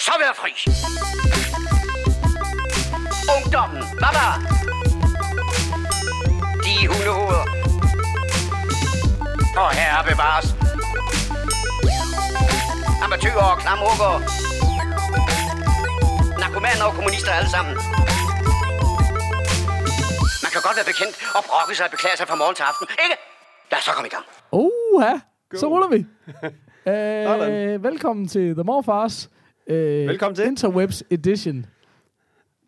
så være fri. Ungdommen, var? De hundehoveder. Og herre bevares. Amatøger og klamrukker. Narkomaner og kommunister alle sammen. Man kan godt være bekendt og brokke sig og beklage sig fra morgen til aften, ikke? Lad os så komme i gang. Uha, så ruller vi. Sådan. øh, velkommen til The Morfars. Øh, Velkommen til. Interwebs Edition.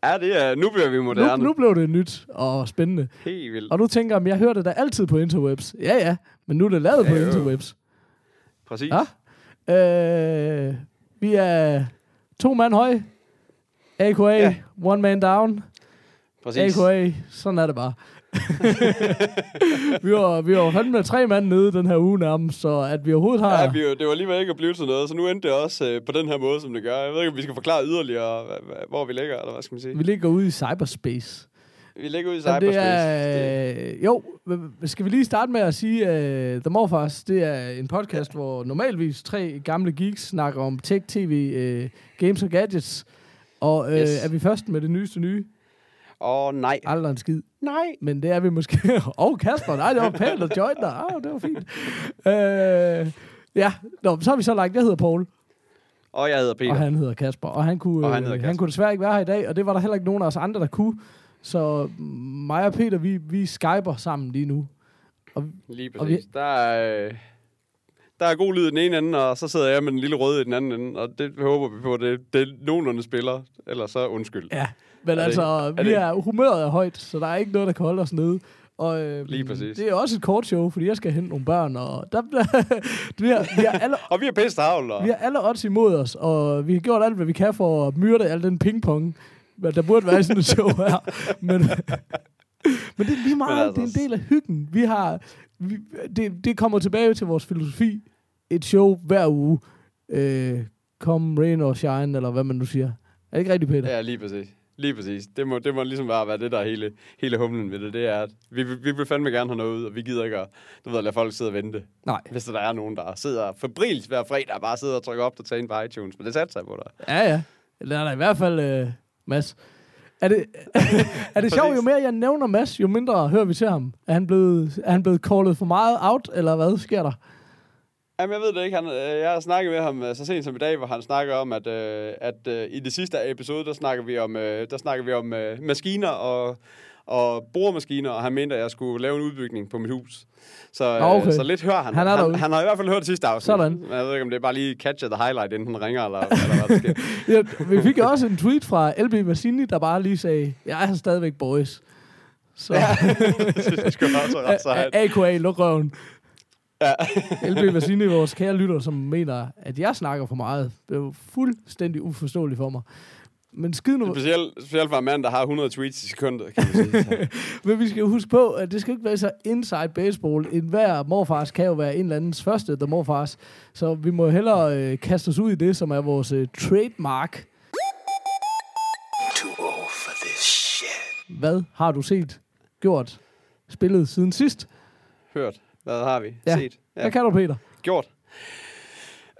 Ja, det er, nu bliver vi Nu, moderne. nu blev det nyt og spændende. Helt vildt. Og du tænker, om jeg hører det da altid på Interwebs. Ja, ja, men nu er det lavet på Ja, jo. Interwebs. Præcis. Ja. Øh, vi er to mand høj. A.K.A. Ja. One man down. Præcis. A.K.A. Sådan er det bare. vi var, vi var fandme tre mand nede den her uge nærmest, så at vi overhovedet har... Ja, vi, det var alligevel ikke at blive til noget, så nu endte det også øh, på den her måde, som det gør. Jeg ved ikke, om vi skal forklare yderligere, hvor vi ligger, eller hvad skal man sige. vi ligger ude i cyberspace. Vi ligger ude i Jamen, cyberspace. det er, øh, jo, skal vi lige starte med at sige, at uh, The Morfars, det er en podcast, hvor normalvis tre gamle geeks snakker om tech, tv, uh, games og gadgets. Og uh, Yes. er vi først med det nyeste nye? Åh, oh, nej. Aldrig en skid. Nej. Men det er vi måske. Åh, oh, Kasper, nej, det var pænt at join dig. Ah, det var fint. Uh, ja, Nå, så har vi så lagt, jeg hedder Paul, Og jeg hedder Peter. og han hedder Kasper. Og han kunne, Og han han, hedder han Kasper. kunne desværre ikke være her i dag, og det var der heller ikke nogen af os andre, der kunne. Så mig og Peter, vi, vi skyper sammen lige nu. Lige Og vi- præcis. Der er, øh, der er god lyd i den ene ende, og så sidder jeg med den lille røde i den anden ende, og det håber vi på, det, det nogenlunde spiller. Ellers så undskyld. Ja, men Er det- altså, er vi det- er, humøret er højt, så der er ikke noget, der kan holde os nede. Og, øh, Lige præcis. Det er også et kort show, fordi jeg skal hente nogle børn, og der, vi, har, vi, har alle, Og vi er pisse og vi har alle odds imod os, og vi har gjort alt, hvad vi kan for at myrde al den pingpong, der burde være i sådan et show her. Men, men det er lige meget, altså- det er en del af hyggen. Vi har, vi, det, det kommer tilbage til vores filosofi. Et show hver uge. Øh, come rain or shine, eller hvad man nu siger. Er det ikke rigtigt, Peter? Ja, lige præcis. Lige præcis. Det må, det må ligesom bare være det, der er hele, hele humlen ved det. Det er, at vi, vi, vi vil fandme gerne have noget ud, og vi gider ikke at du ved, at lade folk sidde og vente. Nej. Hvis der er nogen, der sidder febrilsk hver fredag og bare sidder og trykker op og tager på iTunes. Men det satte sig på dig. Ja, ja. Eller er der i hvert fald øh, Mads. Er det, er det sjovt, jo mere jeg nævner Mads, jo mindre hører vi til ham? Er han blevet, er han blevet callet for meget out, eller hvad sker der? Jamen, jeg ved det ikke. Han, øh, jeg har snakket med ham øh, så sent som i dag, hvor han snakker om, at, øh, at i det sidste episode, der snakker vi om, der snakker vi om maskiner og, og boremaskiner, og han mente, at jeg skulle lave en udbygning på mit hus. Så, okay. så lidt hører han. Han er han, han har i hvert fald hørt det sidste afsnit. Sådan. Men jeg ved ikke, om det er bare lige catcher the highlight, inden han ringer, eller, eller hvad der sker. Ja, vi fik også en tweet fra LB Massini, der bare lige sagde, jeg er stadigvæk boys. Så Ja, det synes jeg sgu også ret sejt. AKA, luk røven. Ja. LB Massini, vores kære lytter, som mener, at jeg snakker for meget. Det er jo fuldstændig uforståeligt for mig. Men skid nu, Specielt, specielt for en mand, der har 100 tweets i sekundet, kan man sige. Men vi skal huske på, at det skal ikke være så inside baseball. En hver morfars kan jo være en eller andens første, der morfars. Så vi må hellere øh, kaste os ud i det, som er vores øh, trademark. Too old for this shit. Hvad har du set, gjort, spillet siden sidst? Hørt. Hvad har vi Ja. set? Ja. Hvad kan du, Peter? gjort?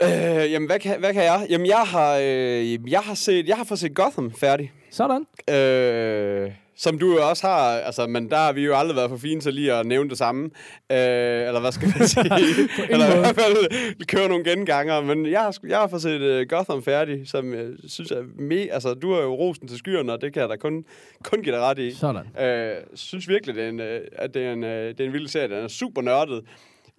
Øh, jamen, hvad kan, hvad kan jeg? Jamen, jeg har, øh, jeg har set, jeg har fået set Gotham færdig. Sådan. Øh, som du jo også har, altså, men der har vi jo aldrig været for fine til lige at nævne det samme. Øh, eller hvad skal man sige? eller i hvert fald køre nogle genganger. Men jeg har, jeg har fået set uh, Gotham færdig, som jeg synes er me, Altså, du har jo rosen til skyerne, og det kan jeg da kun, kun give dig ret i. Sådan. Øh, synes virkelig, det er en, øh, at det er en, øh, det er en vild serie. Den er super nørdet.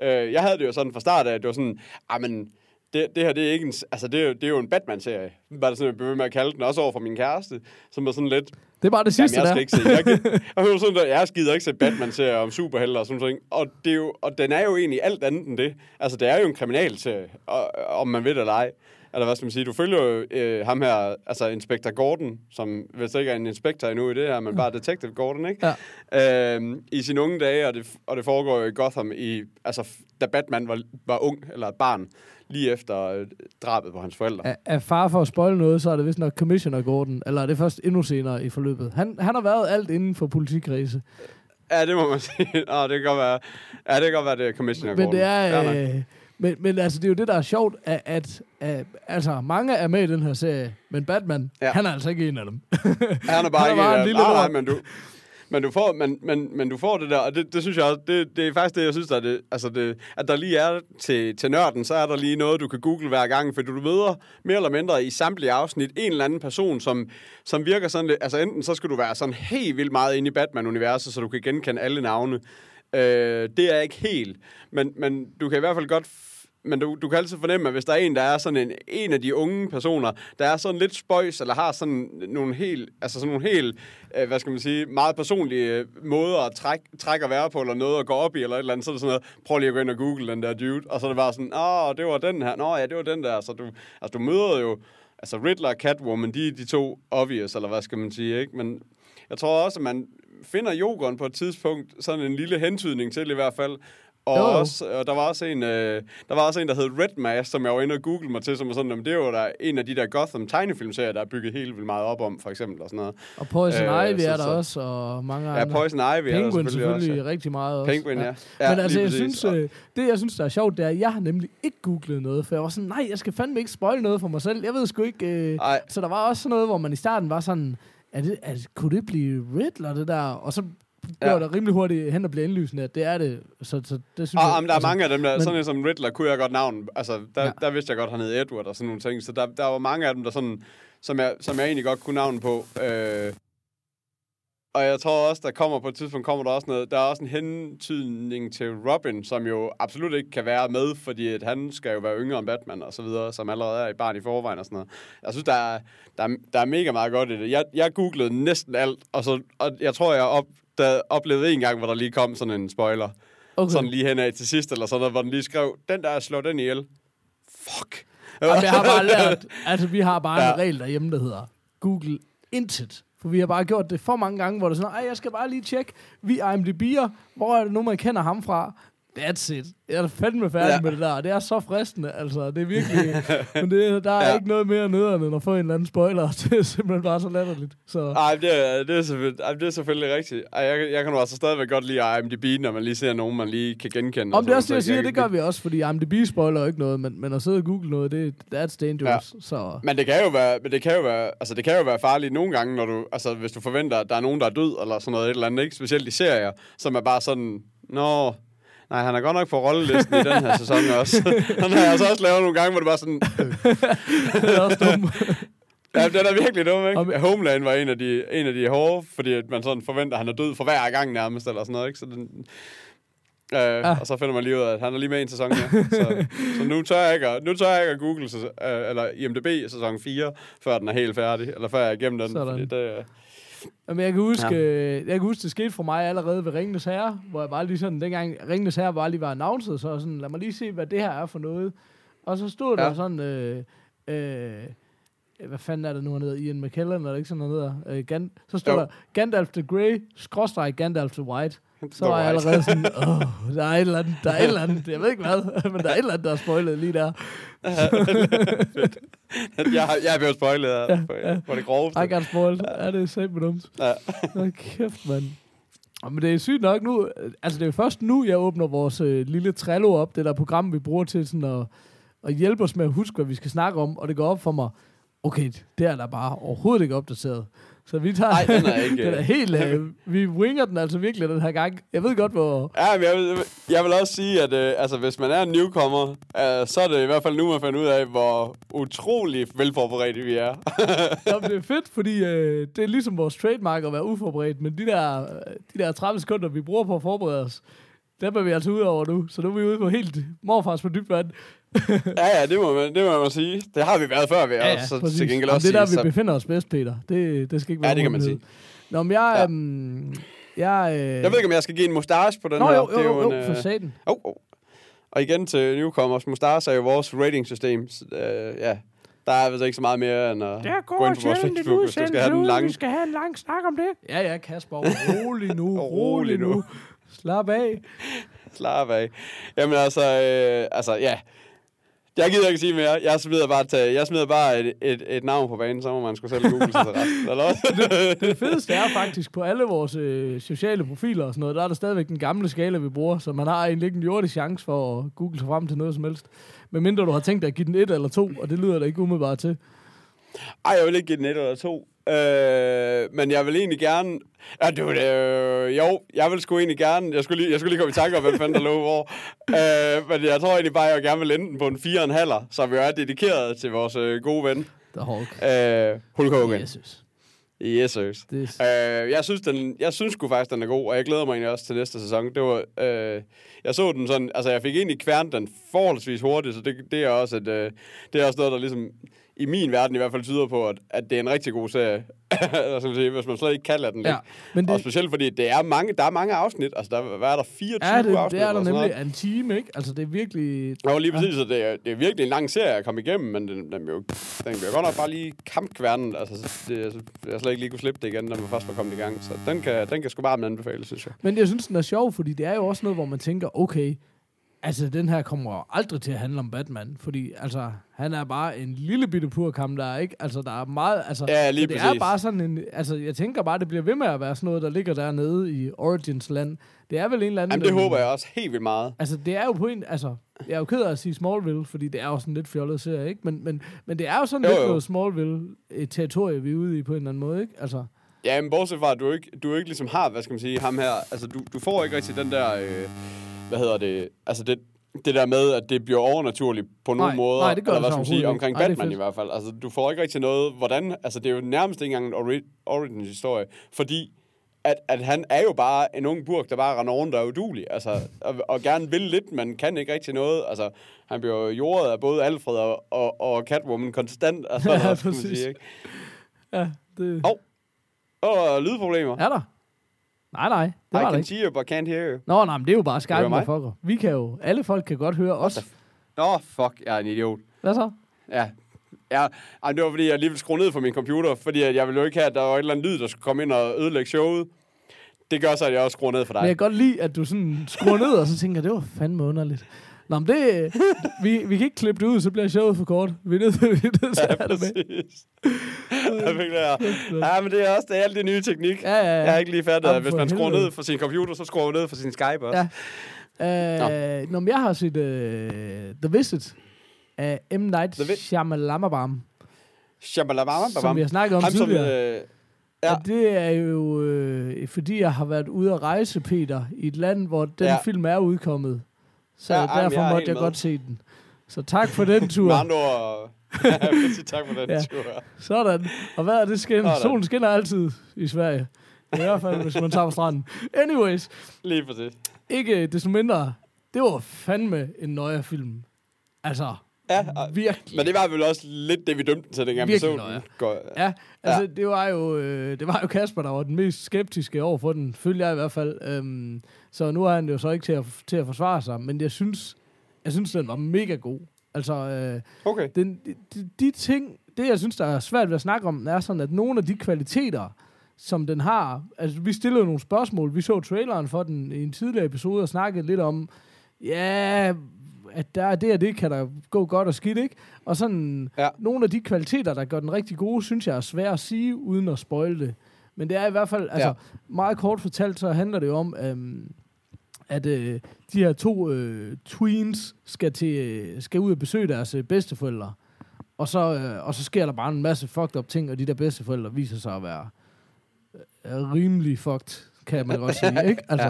Øh, jeg havde det jo sådan fra start af, at det var sådan, ah, men det, det her, det er ikke en, altså det er, jo- det er jo en Batman-serie. Bare det sådan, jeg blev med at kalde den, også over for min kæreste, som er sådan lidt, Det er bare det jamen sidste jeg der. skal ikke se, jeg, hun var sådan, der, jeg gider ikke se Batman-serier om superhelte og sådan noget. Og, det er jo, og den er jo egentlig alt andet end det. Altså, det er jo en kriminalserie, og, om man ved det eller ej. Eller hvad skal man sige, du følger jo øh, ham her, altså Inspector Gordon, som vist ikke er en inspektor endnu i det her, men bare Detective Gordon, ikke? Ja. Øhm, I sine unge dage, og det, og det foregår jo i Gotham, i, altså da Batman var, var ung, eller et barn, lige efter øh, drabet på hans forældre. Er, er far for at spoil noget, så er det vist nok Commissioner Gordon, eller er det først endnu senere i forløbet? Han, han har været alt inden for politikredse. Ja, det må man sige. Nå, det kan godt være, ja, det kan godt være, det er Commissioner Men Gordon. det Fair er... Øh, Men, men altså, det er jo det, der er sjovt, at, at, at altså, mange er med i den her serie, men Batman, ja. Han er altså ikke en af dem. Han er bare Han er ikke... bare en øh, lille nej, nej, men du, men du får, men, men, men du får det der, og det, det synes jeg også, det, det er faktisk det, jeg synes, der er det, altså det, at der lige er til, til nørden, så er der lige noget, du kan google hver gang, for du møder mere eller mindre i samtlige afsnit en eller anden person, som, som virker sådan lidt, altså enten så skal du være sådan helt vildt meget inde i Batman-universet, så du kan genkende alle navne. Øh, det er ikke helt, men, men du kan i hvert fald godt men du, du kan altid fornemme, at hvis der er en, der er sådan en, en af de unge personer, der er sådan lidt spøjs, eller har sådan nogle helt, altså sådan nogle helt, øh, hvad skal man sige, meget personlige øh, måder at trække, trække at være på, eller noget at gå op i, eller et eller andet, så er det sådan noget, prøv lige at gå ind og google den der dude, og så er det bare sådan, åh, det var den her, nå ja, det var den der, så du, altså du møder jo, altså Riddler og Catwoman, de er de to obvious, eller hvad skal man sige, ikke? Men jeg tror også, at man finder Jokeren på et tidspunkt, sådan en lille hentydning til i hvert fald, og, jo. også, og der var også en, øh, der var også en, der hed Red Mask, som jeg var inde og google mig til, som var sådan, jamen, det er jo der en af de der Gotham tegnefilmserier, der er bygget helt vildt meget op om, for eksempel, og sådan noget. Og Poison Øh, Ivy så- er der så- også, og mange Ja, andre. Poison Ivy er der Penguin selvfølgelig, selvfølgelig også. rigtig meget også. Penguin, ja. ja Men altså, jeg præcis. synes, øh, det jeg synes, der er sjovt, det er, at jeg har nemlig ikke googlet noget, for jeg var sådan, nej, jeg skal fandme ikke spoil noget for mig selv. Jeg ved sgu ikke... Øh, Ej. så der var også sådan noget, hvor man i starten var sådan, er det, det- kunne det blive Riddler, det der? Og så blev Ja. der rimelig hurtigt hen og blev indlysende, at det er det. Så, så det synes Og, jeg, om der er mange af dem der, men- sådan som Riddler, kunne jeg godt navn. Altså, der, ja. der vidste jeg godt, han hed Edward og sådan nogle ting. Så der, der var mange af dem, der sådan, som jeg, som jeg egentlig godt kunne navn på. Øh, og jeg tror også, der kommer på et tidspunkt, kommer der også noget, der er også en hentydning til Robin, som jo absolut ikke kan være med, fordi at han skal jo være yngre end Batman og så videre, som allerede er i barn i forvejen og sådan noget. Jeg synes, der er, der er, der er mega meget godt i det. Jeg, jeg googlede næsten alt, og, så, og jeg tror, jeg op, der oplevede en gang, hvor der lige kom sådan en spoiler. okay. Sådan lige hen af til sidst, eller sådan noget, hvor den lige skrev, den der slår den ihjel. Fuck. Jamen, jeg har bare lært, altså vi har bare ja. en regel derhjemme, der hedder Google intet. For vi har bare gjort det for mange gange, hvor det er sådan, jeg skal bare lige tjekke, vi er IMDb'er, hvor er det nu, man kender ham fra? That's it. Jeg er fandme færdig ja. Med det der. Det er så fristende, altså. Det er virkelig... men det, der er ja. Ikke noget mere nederen, end at få en eller anden spoiler. Det er simpelthen bare så latterligt. Så. Ej, det er, det er, selvfølgelig, ej, det er selvfølgelig rigtigt. Ej, jeg, jeg kan nu altså stadigvæk godt lide IMDb, når man lige ser nogen, man lige kan genkende. Om det er og også det, jeg siger, det gør vi også, fordi IMDb spoiler jo ikke noget, men, men at sidde og google noget, det, that's dangerous. Ja. Så Men det kan jo være, men det kan jo være, altså det kan jo være farligt nogle gange, når du, altså hvis du forventer, at der er nogen, der er død, eller sådan noget et eller andet, ikke? Specielt i serier, som er bare sådan, nå, nej, han er godt nok på rollelisten i den her sæson også. Den har altså også lavet nogle gange, hvor det bare sådan, det er også dumt. Ja, den er virkelig dum, ikke? Og, Homeland var en af, de, en af de hårde, fordi man sådan forventer, at han er død for hver gang nærmest, eller sådan noget, ikke? Så den, øh, ah. Og så finder man lige ud af, at han er lige med en sæson mere. så, så nu tør jeg ikke at, nu tør jeg ikke at google, øh, eller IMDb sæson 4, før den er helt færdig, eller før jeg er igennem den. Sådan. Fordi det, øh, Jamen, jeg kan huske, ja. jeg kan huske, det skete for mig allerede ved Ringenes Herre, hvor jeg bare lige sådan, dengang Ringenes Herre bare lige var announced, så sådan, lad mig lige se, hvad det her er for noget. Og så stod der Ja. sådan, øh, øh, hvad fanden er det nu, han hedder? Ian McKellen, eller ikke sådan noget der? Øh, Gan, så stod Jo. der Gandalf the Grey, skråstreg Gandalf the White. Så var jeg allerede sådan, åh, der er et eller andet, der er et eller andet, jeg ved ikke hvad, men der er et eller andet, der er spoilet lige der. jeg, har, jeg er blevet spoilet Ja, ja, på, ja. på det groveste. I got spoiled. Ja, det er simpelthen dumt. Ja. Kæft, mand. Men det er sygt nok nu, altså det er først nu, jeg åbner vores øh, lille Trello op, det der program, vi bruger til sådan at, at hjælpe os med at huske, hvad vi skal snakke om, og det går op for mig, okay, det er der bare overhovedet ikke opdateret. Så vi tager, Ej, den er ikke, den er øh. helt, øh, vi winger den altså virkelig den her gang. Jeg ved godt, hvor... Ja, men jeg vil, jeg vil også sige, at øh, altså, hvis man er en newcomer, øh, så er det i hvert fald nu, man finder ud af, hvor utrolig velforberedte vi er. Jamen, det er fedt, fordi øh, det er ligesom vores trademark at være uforberedt, men de der, øh, de der 30 sekunder, vi bruger på at forberede os, dem er vi altså ude over nu. Så nu er vi ude på helt morfars på dybt vand. ja, ja, det må, man, det må man sige. Det har vi været før, vil jeg også, så til gengæld Jamen, også det er der, sige. vi befinder os bedst, Peter. Det, det skal ikke være Ja, det kan man nogen Nå, men jeg... Ja. Øhm, jeg, øh... Jeg ved ikke, om jeg skal give en mustache på den Nå, her. jo, jo, det er jo, jo, en, for øh, satan. oh, oh. Og igen til newcomers. Mustache er jo vores ratingsystem. Så, Øh, ja, der er vist ikke så meget mere end at gå ind på vores Facebook, hvis du skal have den lange. skal have en lang snak om det. Ja, ja, Kasper. Rolig nu, rolig nu. Slap af. Slap af. Jamen altså, øh, altså ja. Jeg gider ikke sige mere. Jeg smider bare, til, jeg smider bare et, et, et navn på banen, så må man sgu selv google sig til resten. Eller hvad? Det fedeste er faktisk på alle vores øh, sociale profiler og sådan noget, der er der stadigvæk den gamle skala, vi bruger, så man har egentlig ikke en jordisk chance for at google sig frem til noget som helst. Men mindre du har tænkt dig at give den et eller to, og det lyder da ikke umiddelbart til. Ej, jeg vil ikke give den et eller to. Øh, men jeg vil egentlig gerne... Ja, du, øh, jo, jeg vil sgu egentlig gerne... Jeg skulle lige, jeg skulle lige komme i tanke om, hvad fanden der lå hvor. Øh, men jeg tror egentlig bare, at jeg gerne vil ende den på en 4,5, så vi er dedikeret til vores øh, gode ven, Der Hulk. øh, Hulk Hogan. Jesus. Sirs. Det Øh, jeg synes, den, jeg synes sgu faktisk, den er god, og jeg glæder mig egentlig også til næste sæson. Det var, øh, jeg så den sådan, altså jeg fik egentlig kværnet den forholdsvis hurtigt, så det, det er også et, øh, det er også noget, der ligesom i min verden i hvert fald tyder på, at, at det er en rigtig god serie. altså, sige, hvis man slet ikke kan lade den ligge. Ja, men Og det, specielt fordi, det er mange, der er mange afsnit. Altså, der, hvad er der? 24 ja, det, afsnit? det er der nemlig noget? en time, ikke? Altså, det er virkelig... Jo, lige præcis, så det er, det er virkelig en lang serie at komme igennem, men den, den, bliver, jo- den bliver godt nok bare lige kampkværnen. Altså, det, altså, jeg slet ikke lige kunne slippe det igen, når man først var kommet i gang. Så den kan, den kan sgu bare anbefale, synes jeg. Men jeg synes, den er sjov, fordi det er jo også noget, hvor man tænker, okay, altså den her kommer aldrig til at handle om Batman, fordi altså, han er bare en lille bitte purkam, der er ikke, altså der er meget, altså, Ja, lige det er præcis. bare sådan en, altså jeg tænker bare, det bliver ved med at være sådan noget, der ligger dernede i Origins land. Det er vel en eller anden... Jamen, det håber jeg også helt vildt meget. Altså, det er jo på en... Altså, jeg er jo ked af at sige Smallville, fordi det er jo sådan lidt fjollet serie, ikke? Men, men, men det er jo sådan Jo, lidt jo. noget Smallville-territorie, vi er ude i på en eller anden måde, ikke? Altså, Ja, men bortset fra, at du ikke, du ikke ligesom har, hvad skal man sige, ham her, altså du, du får ikke rigtig den der, øh, hvad hedder det, altså det, det der med, at det bliver overnaturligt på nogle Nej, måder. nej, det gør eller hvad skal man sige, omkring er Batman i hvert fald. Altså, du får ikke rigtig noget, hvordan, altså det er jo nærmest ikke engang en ori- origins-historie, fordi at, at han er jo bare en ung burk, der bare render rundt og er udulig, altså, og, og gerne vil lidt, men kan ikke rigtig noget. Altså, han bliver jo jordet af både Alfred og, og, og Catwoman konstant, altså, Ja, man præcis. sige, ikke? ja, det... Hov. Åh, lydproblemer. Er der? Nej, nej, det I var der can ikke. see you, but can't hear you. Nå, nej, men det er jo bare Skype, der fucker. Vi kan jo... Alle folk kan godt høre os. Oh, fuck, jeg er en idiot. Hvad så? Ja. Ja, ej, det var fordi, jeg lige ville skrue ned for min computer, fordi at jeg ville jo ikke have, at der var et eller andet lyd, der skulle komme ind og ødelægge showet. Det gør så, at jeg også skruer ned for Men dig. jeg kan godt lide, at du sådan skruer ned, og så tænker, det var fandme underligt. Nå, men det... Vi, vi kan ikke klippe det ud, så bliver showet for kort. Vi er nødt til, vi er nødt til at have det med. Præcis. jeg her. Ja, men det er også det er alt det nye teknik. Ja, ja, ja. Jeg har ikke lige fattet, at hvis man skruer ned for sin computer, så skruer man ned for sin Skype også. Ja. Øh, Nå, men jeg har set uh, The Visit af M. Night Shyamalan, Shabalabam, som vi har snakket om Ham som, tidligere. øh, Ja. Og det er jo, øh, fordi jeg har været ude at rejse, Peter, i et land, hvor den. Ja. film er udkommet. Så Ja, derfor jeg måtte jeg med. godt se den. Så tak for den tur. med andre ord, tak for den Ja. tur. Sådan. Og hvad er det skin? Sådan. Solen skinner altid i Sverige. I hvert fald, hvis man tager på stranden. Anyways, Lige præcis. ikke desto mindre. Det var fandme en nøje film. Altså, Ja, og- virkelig. men det var vel også lidt det, vi dømte til, dengang vi Virkelig nøje. den. Går, Ja, altså ja. det var jo øh, det var jo Kasper, der var den mest skeptiske over for den, følger jeg i hvert fald. Øhm, så nu er han jo så ikke til at, til at forsvare sig, men jeg synes, jeg synes den var mega god. Altså, øh, Okay. den, de, de, de ting, det jeg synes, der er svært ved at snakke om, er sådan, at nogle af de kvaliteter, som den har, altså vi stillede nogle spørgsmål, vi så traileren for den i en tidligere episode og snakkede lidt om, ja, at der er det og det, kan der gå godt og skidt, ikke? Og sådan, Ja. nogle af de kvaliteter, der gør den rigtig gode, synes jeg er svære at sige, uden at spoil det. Men det er i hvert fald, altså Ja. meget kort fortalt, så handler det jo om, øhm, at øh, de her to øh, tweens skal, til, øh, skal ud og besøge deres øh, bedsteforældre. Og så, øh, og så sker der bare en masse fucked up ting, og de der bedsteforældre viser sig at være øh, rimelig fucked, kan man godt sige, ikke? Altså,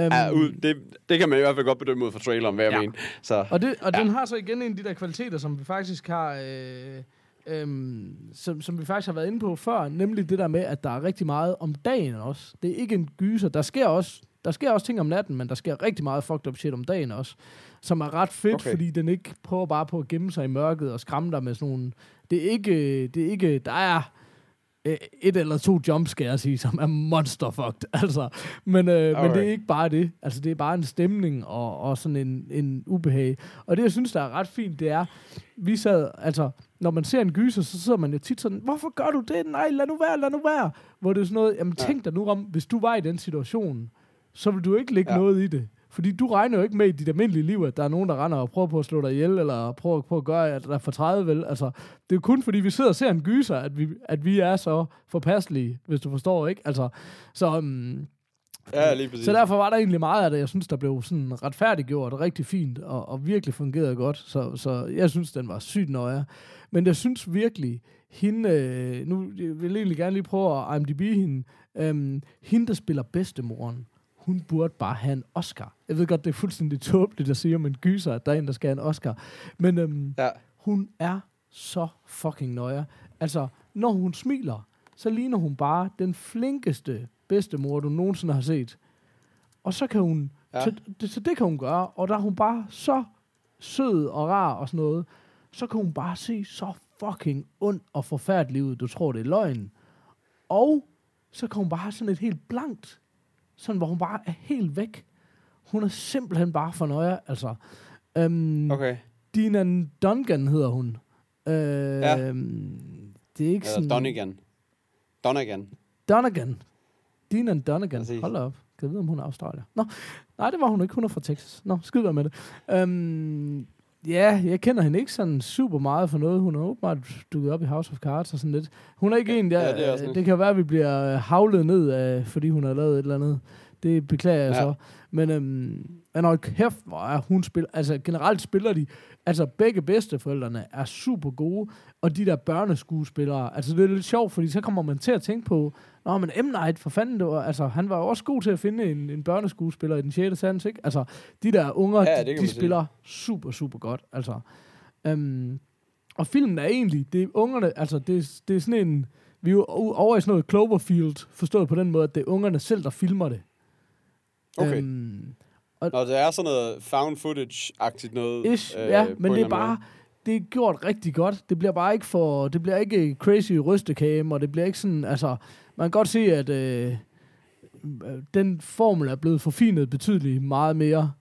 øhm, Ja, ud, det, det kan man i hvert fald godt bedømme ud fra traileren, hvad jeg Ja. mener. Så, Og, det, og Ja. ja. den har så igen en af de der kvaliteter, som vi faktisk har... Øh, Øhm, som, som vi faktisk har været inde på før, nemlig det der med, at der er rigtig meget om dagen også. Det er ikke en gyser. Der sker også, der sker også ting om natten, men der sker rigtig meget fucked up shit om dagen også. Som er ret fedt, Okay. okay. fordi den ikke prøver bare på at gemme sig i mørket og skræmme dig med sådan nogle... Det er ikke... Det er ikke der er øh, et eller to jumpscares i, som er monster fucked, altså. Men, øh, men det er ikke bare det. Altså, det er bare en stemning og, og sådan en, en ubehag. Og det, jeg synes, der er ret fint, det er, vi sad, altså, når man ser en gyser, så sidder man jo tit sådan, hvorfor gør du det? Nej, lad nu være, lad nu være. Hvor det er sådan noget, jamen Ja. tænk dig nu om, hvis du var i den situation, så vil du ikke lægge ja. noget i det. Fordi du regner jo ikke med i dit almindelige liv, at der er nogen, der render og prøver på at slå dig ihjel, eller prøver på at gøre, at der er for 30 vel. Altså, det er jo kun fordi, vi sidder og ser en gyser, at vi, at vi er så forpasselige, hvis du forstår, ikke? Altså, så... Um, Ja, lige præcis. så derfor var der egentlig meget af det, jeg synes, der blev sådan retfærdiggjort og rigtig fint, og, og virkelig fungerede godt. Så, så jeg synes, den var sygt nøje. Men jeg synes virkelig, hende, øh, nu jeg vil jeg egentlig gerne lige prøve at IMDb hende, øhm, hende, der spiller bedstemoren, hun burde bare have en Oscar. Jeg ved godt, det er fuldstændig tåbeligt at sige om en gyser, at der er en, der skal have en Oscar. Men øhm, Ja. hun er så fucking nøje. Altså, når hun smiler, så ligner hun bare den flinkeste bedstemor, du nogensinde har set. Og så kan hun, Ja. så, det, så det kan hun gøre, og der er hun bare så sød og rar og sådan noget, så kan hun bare se så fucking ond og forfærdelig ud, du tror, det er løgn. Og så kan hun bare have sådan et helt blankt, sådan hvor hun bare er helt væk. Hun er simpelthen bare for nøje, altså. Øhm, Okay. Dina Dungan hedder hun. Øh, Ja. Det er ikke Eller sådan... Donegan. Donegan. Donegan. Dina Donegan. Præcis. Hold op. Kan jeg vide, om hun er Australier? Nå, nej, det var hun ikke. Hun er fra Texas. Nå, være med det. Øhm, ja, jeg kender hende ikke sådan super meget for noget. Hun er åbenbart dukket op i House of Cards og sådan lidt. Hun er ikke en, der... Ja, det det, det kan være, at vi bliver øh, havlet ned af, fordi hun har lavet et eller andet. Det beklager jeg Ja. så. Men, øhm, hold kæft, hvor er hun spiller... Altså, generelt spiller de... Altså, begge bedsteforældrene er super gode, og de der børneskuespillere, altså det er lidt sjovt, fordi så kommer man til at tænke på, Nå, men M. Night, for fanden, det var, altså, han var jo også god til at finde en, en børneskuespiller i den 6. sans, ikke? Altså, de der unger, Ja, de, de sige. spiller super, super godt, altså. Øhm, og filmen er egentlig, det er ungerne, altså, det, er- det er sådan en, vi er jo over i sådan noget Cloverfield, forstået på den måde, at det er ungerne selv, der filmer det. Okay. Øhm, Nå, det er sådan noget found footage-agtigt noget. Ish, øh, ja, men en det er bare, det er gjort rigtig godt. Det bliver bare ikke for, det bliver ikke crazy rystekage, og det bliver ikke sådan, altså, man kan godt se, at øh, den formel er blevet forfinet betydeligt meget mere.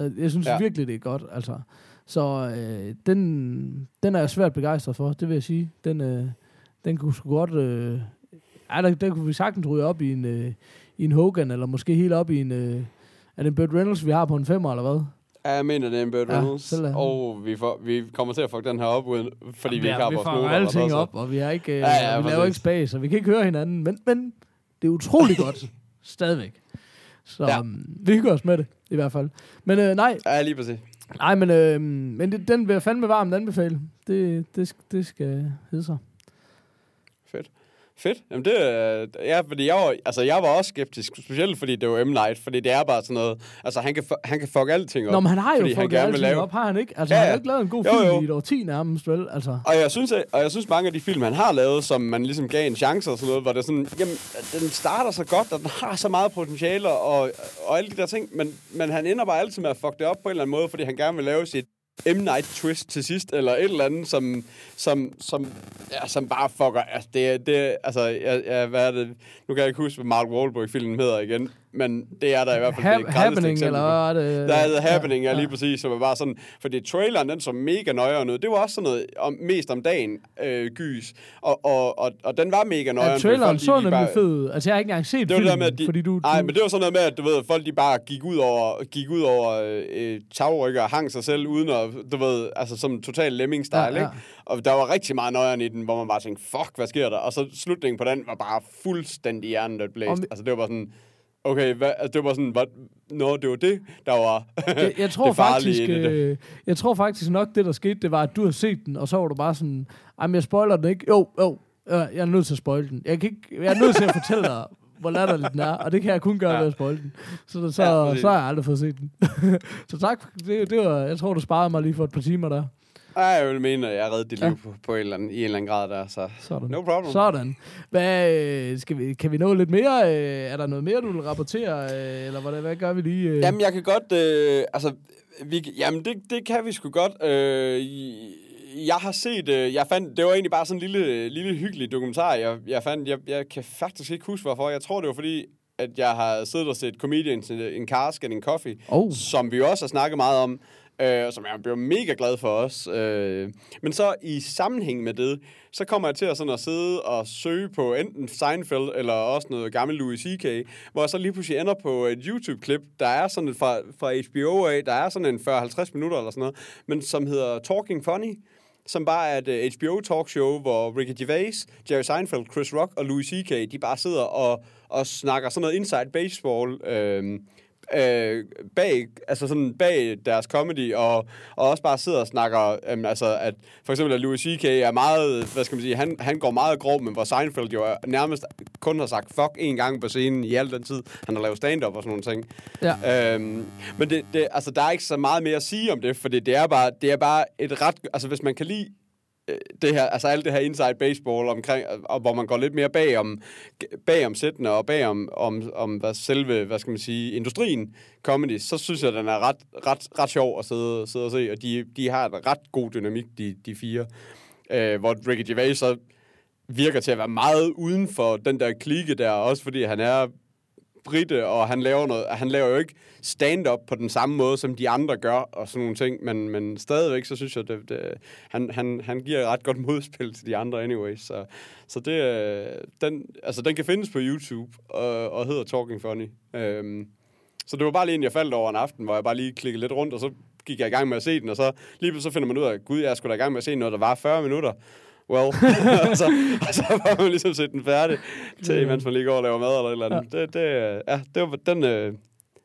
Øh, Jeg synes Ja. virkelig, det er godt, altså. Så øh, den, den er jeg svært begejstret for, det vil jeg sige. Den, øh, den kunne sgu godt, øh, ja, der, der kunne vi sagtens ryge op i en, øh, i en Hogan, eller måske helt op i en, øh, er det en Burt Reynolds, vi har på en femmer, eller hvad? Ja, jeg mener, det er en Burt Ja, Reynolds. han. og vi, får, vi kommer til at fuck den her op, uden, fordi vi ikke har vi vores får noter. alle eller ting noget, så- op, og vi, har ikke, øh, Ja, ja, vi laver ikke spas, og vi kan ikke høre hinanden, men, men det er utrolig godt, stadigvæk. Så Ja. ja. um, vi hygger os med det, i hvert fald. Men øh, nej, Ja, lige præcis. nej, men, øh, men det, den vil jeg fandme varmt anbefale. Det, det, det skal hedde sig. Fedt. Jamen det, øh, ja, fordi jeg var, altså jeg var også skeptisk, specielt fordi det var M. Night, fordi det er bare sådan noget, altså han kan, han kan fuck alting op. Nå, men han har jo han fået gerne alting vil lave- op, har han ikke? Altså, Ja, ja, han har ikke lavet en god Jo, film jo. i et årti nærmest, vel? Altså, Og jeg, synes, at, og jeg synes, mange af de film, han har lavet, som man ligesom gav en chance og sådan noget, hvor det sådan, jamen, den starter så godt, og den har så meget potentiale og, og alle de der ting, men, men han ender bare altid med at fuck det op på en eller anden måde, fordi han gerne vil lave sit M. Night twist til sidst, eller et eller andet, som, som, som, ja, som bare fucker. Altså, det, det, altså, ja, ja, hvad er det? Nu kan jeg ikke huske, hvad Mark Wahlberg-filmen hedder igen, men det er der i hvert fald ha- det happening, eller hvad er det? Der er The Happening, ja, lige præcis, som er bare sådan, fordi traileren, den så mega nøjere ud. Det var også sådan noget om, mest om dagen, øh, gys, og, og, og, og den var mega nøjere. Ja, traileren så nemlig fed ud. Altså, jeg har ikke engang set Det det der filmen, med, at de, fordi du... Nej, men det var sådan noget med, at du ved, folk de bare gik ud over, gik ud over øh, tagrykker og hang sig selv, uden at, du ved, altså som total lemming-style, Ja, ja, ja. ikke? Og der var rigtig meget nøjeren i den, hvor man bare tænkte, fuck, hvad sker der? Og så slutningen på den var bare fuldstændig hjernen blæst. Om- Altså det var bare sådan, okay, hvad, altså, det var sådan, hvad, nå, det var det, der var jeg, jeg tror det faktisk, øh, jeg tror faktisk nok, det der skete, det var, at du har set den, og så var du bare sådan, ej, men jeg spoiler den ikke. Jo, jo, jeg er nødt til at spoil den. Jeg, kan ikke, jeg er nødt til at fortælle dig, hvor latterlig den er, og det kan jeg kun gøre Ja. ved at spoil den. Så, så, Ja, præcis. så har jeg aldrig fået set den. så tak, det, det var, jeg tror, du sparede mig lige for et par timer der. Ej, jeg vil mene, at jeg reddede dit Ja. liv på, på en eller anden, i en eller anden grad der, så Sådan. no problem. Sådan. Hvad, øh, skal vi, kan vi nå lidt mere? Øh, Er der noget mere, du vil rapportere? øh, Eller hvad, hvad gør vi lige? Jamen, jeg kan godt... Øh, altså, vi, jamen, det, det kan vi sgu godt. Øh, jeg har set... Jeg fandt, det var egentlig bare sådan en lille, lille hyggelig dokumentar, jeg, jeg fandt. Jeg, jeg kan faktisk ikke huske, hvorfor. Jeg tror, det var fordi, at jeg har siddet og set Comedians in Cars Getting Coffee, Oh. som vi også har snakket meget om øh, som jeg blev mega glad for os. Øh, men så i sammenhæng med det, så kommer jeg til at, sådan at sidde og søge på enten Seinfeld eller også noget gammel Louis C.K., hvor jeg så lige pludselig ender på et YouTube-klip, der er sådan et fra, fra HBO af, der er sådan en 40-50 minutter eller sådan noget, men som hedder Talking Funny, som bare er et øh, HBO talkshow, hvor Ricky Gervais, Jerry Seinfeld, Chris Rock og Louis C.K., de bare sidder og, og snakker sådan noget inside baseball, øh, øh, bag, altså sådan bag deres comedy, og, og også bare sidder og snakker, øh, altså at for eksempel at Louis C.K. er meget, hvad skal man sige, han, han går meget grov, men hvor Seinfeld jo nærmest kun har sagt fuck en gang på scenen i al den tid, han har lavet stand-up og sådan nogle ting. Ja. Øhm, men det, det, altså, der er ikke så meget mere at sige om det, for det, det, er bare, det er bare et ret, altså hvis man kan lide Øh, det her, altså alt det her inside baseball omkring, øh, og hvor man går lidt mere bag om, bag om sættene og bag om, om, om hvad selve, hvad skal man sige, industrien comedy, så synes jeg, den er ret, ret, ret sjov at sidde, sidde og se, og de, de har en ret god dynamik, de, de fire. Øh, hvor Ricky Gervais så virker til at være meget uden for den der klike der, også fordi han er Britte, og han laver, noget, han laver jo ikke stand-up på den samme måde, som de andre gør, og sådan nogle ting, men, men stadigvæk, så synes jeg, det, det, han, han, han giver ret godt modspil til de andre anyway, så, så det, øh, den, altså, den kan findes på YouTube, og, og hedder Talking Funny. Øhm, så det var bare lige en, jeg faldt over en aften, hvor jeg bare lige klikkede lidt rundt, og så gik jeg i gang med at se den, og så lige så finder man ud af, gud, jeg skulle da i gang med at se noget, der var 40 minutter well. og, så, og så var man ligesom set den færdig, til mens man lige går og laver mad eller et eller andet. Ja. Det, det, ja, det var, den, øh,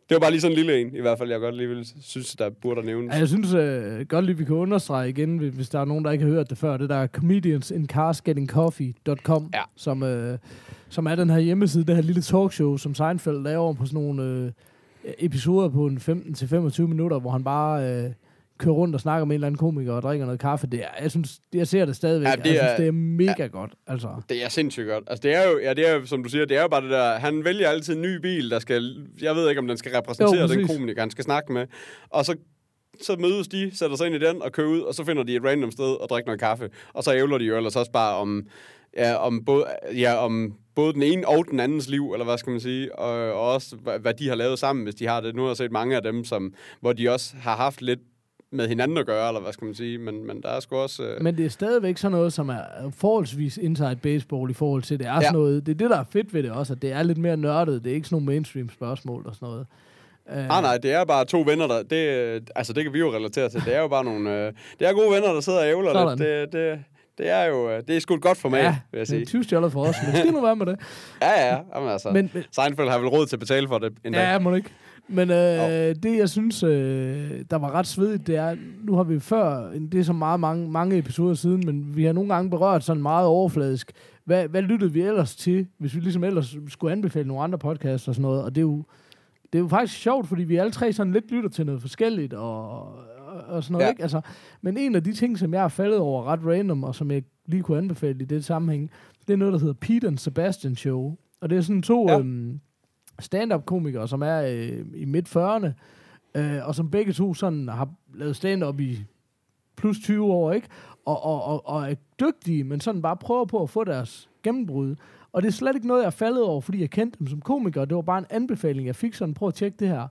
det var bare lige sådan en lille en, i hvert fald, jeg godt lige vil synes, der burde nævnes. Ja, jeg synes uh, godt lige, vi kan understrege igen, hvis der er nogen, der ikke har hørt det før, det der er comediansincarsgettingcoffee.com, ja. som, uh, som er den her hjemmeside, det her lille talkshow, som Seinfeld laver på sådan nogle uh, episoder på en 15-25 minutter, hvor han bare... Uh, kører rundt og snakker med en eller anden komiker og drikker noget kaffe. Det er, jeg, synes, jeg ser det stadigvæk. Ja, det er, jeg synes, det er mega ja, godt. Altså. Det er sindssygt godt. Altså, det er jo, ja, det er som du siger, det er jo bare det der, han vælger altid en ny bil, der skal, jeg ved ikke, om den skal repræsentere jo, den komiker, han skal snakke med. Og så så mødes de, sætter sig ind i den og kører ud, og så finder de et random sted og drikker noget kaffe. Og så ævler de jo ellers også bare om, ja, om, både, ja, om både den ene og den andens liv, eller hvad skal man sige, og, og også hvad de har lavet sammen, hvis de har det. Nu har jeg set mange af dem, som, hvor de også har haft lidt med hinanden at gøre, eller hvad skal man sige, men, men der er sgu også... Øh... Men det er stadigvæk sådan noget, som er forholdsvis inside baseball i forhold til, det er ja. sådan noget, det er det, der er fedt ved det også, at det er lidt mere nørdet, det er ikke sådan nogle mainstream spørgsmål og sådan noget. Uh, nej, nej, det er bare to venner, der... Det, altså, det kan vi jo relatere til. Det er jo bare nogle... Øh, det er gode venner, der sidder og ævler lidt. Det, det, det er jo øh, det er sgu godt for mig, ja, vil jeg sige. det er 20 for os, men skal nu være med det. ja, ja, jamen altså. Men, Seinfeld har vel råd til at betale for det en dag. Ja, må ikke. Men øh, oh. det, jeg synes, øh, der var ret svedigt, det er, nu har vi før, det er så meget mange, mange episoder siden, men vi har nogle gange berørt sådan meget overfladisk, hvad, hvad lyttede vi ellers til, hvis vi ligesom ellers skulle anbefale nogle andre podcasts og sådan noget, og det er jo, det er jo faktisk sjovt, fordi vi alle tre sådan lidt lytter til noget forskelligt, og, og sådan noget, ja. ikke? Altså, men en af de ting, som jeg har faldet over ret random, og som jeg lige kunne anbefale i det sammenhæng, det er noget, der hedder Pete and Sebastian Show. Og det er sådan to... Ja. Øhm, stand-up-komikere, som er øh, i midt-40'erne, øh, og som begge to sådan har lavet stand-up i plus 20 år, ikke? Og, og, og, og er dygtige, men sådan bare prøver på at få deres gennembrud. Og det er slet ikke noget, jeg er faldet over, fordi jeg kendte dem som komikere. Det var bare en anbefaling, jeg fik sådan, prøv at tjekke det her.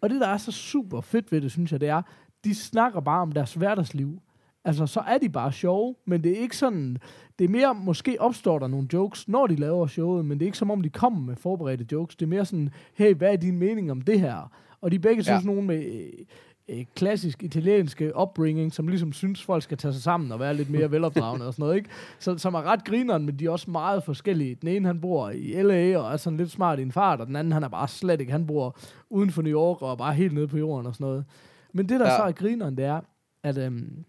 Og det, der er så super fedt ved det, synes jeg, det er, de snakker bare om deres hverdagsliv. Altså, så er de bare sjove, men det er ikke sådan... Det er mere, måske opstår der nogle jokes, når de laver showet, men det er ikke som om, de kommer med forberedte jokes. Det er mere sådan, hey, hvad er din mening om det her? Og de er begge ja. sådan nogen med øh, øh, klassisk italienske upbringing, som ligesom synes, folk skal tage sig sammen og være lidt mere velopdragende og sådan noget, ikke? Så, som er ret grineren, men de er også meget forskellige. Den ene, han bor i L.A. og er sådan lidt smart i en fart, og den anden, han er bare slet ikke. Han bor uden for New York og er bare helt nede på jorden og sådan noget. Men det, der ja. så er grineren, det er, at øhm,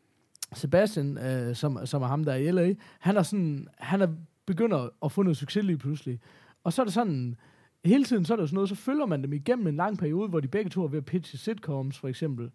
Sebastian, øh, som, som er ham der i LA, han er sådan, han er begynder at få noget succes lige pludselig. Og så er det sådan, hele tiden så er det sådan noget, så følger man dem igennem en lang periode, hvor de begge to er ved at pitche sitcoms, for eksempel.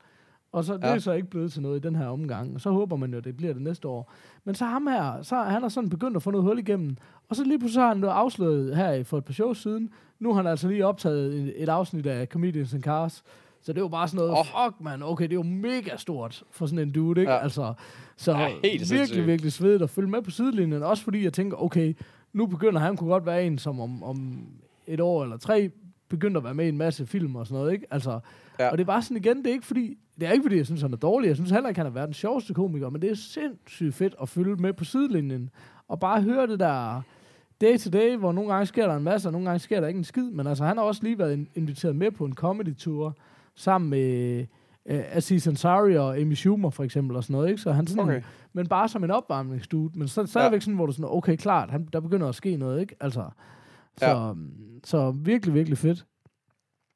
Og så det ja. er så ikke blevet til noget i den her omgang. Og så håber man jo, at det bliver det næste år. Men så ham her, så han er sådan begyndt at få noget hul igennem. Og så lige pludselig har han afsløret her for et par shows siden. Nu har han altså lige optaget et afsnit af Comedians and Cars, så det var bare sådan noget, oh. fuck man, okay, det er jo mega stort for sådan en dude, ikke? Ja. Altså, så ja, virkelig, virkelig svedigt at følge med på sidelinjen. Også fordi jeg tænker, okay, nu begynder han kunne godt være en, som om, om et år eller tre begyndt at være med i en masse film og sådan noget, ikke? Altså, Ja. Og det er bare sådan igen, det er ikke fordi, det er ikke fordi, jeg synes, han er dårlig. Jeg synes heller ikke, han er verdens sjoveste komiker, men det er sindssygt fedt at følge med på sidelinjen. Og bare høre det der day to day, hvor nogle gange sker der en masse, og nogle gange sker der ikke en skid. Men altså, han har også lige været in- inviteret med på en comedy-tour, sammen med øh, Aziz Ansari og Amy Schumer for eksempel, og sådan noget, ikke? Så han sådan, Okay. men bare som en opvarmningsdude, men så stadigvæk ja. sådan, hvor du sådan, okay, klart, han, der begynder at ske noget, ikke? Altså, så, Ja. ja. så virkelig, virkelig fedt.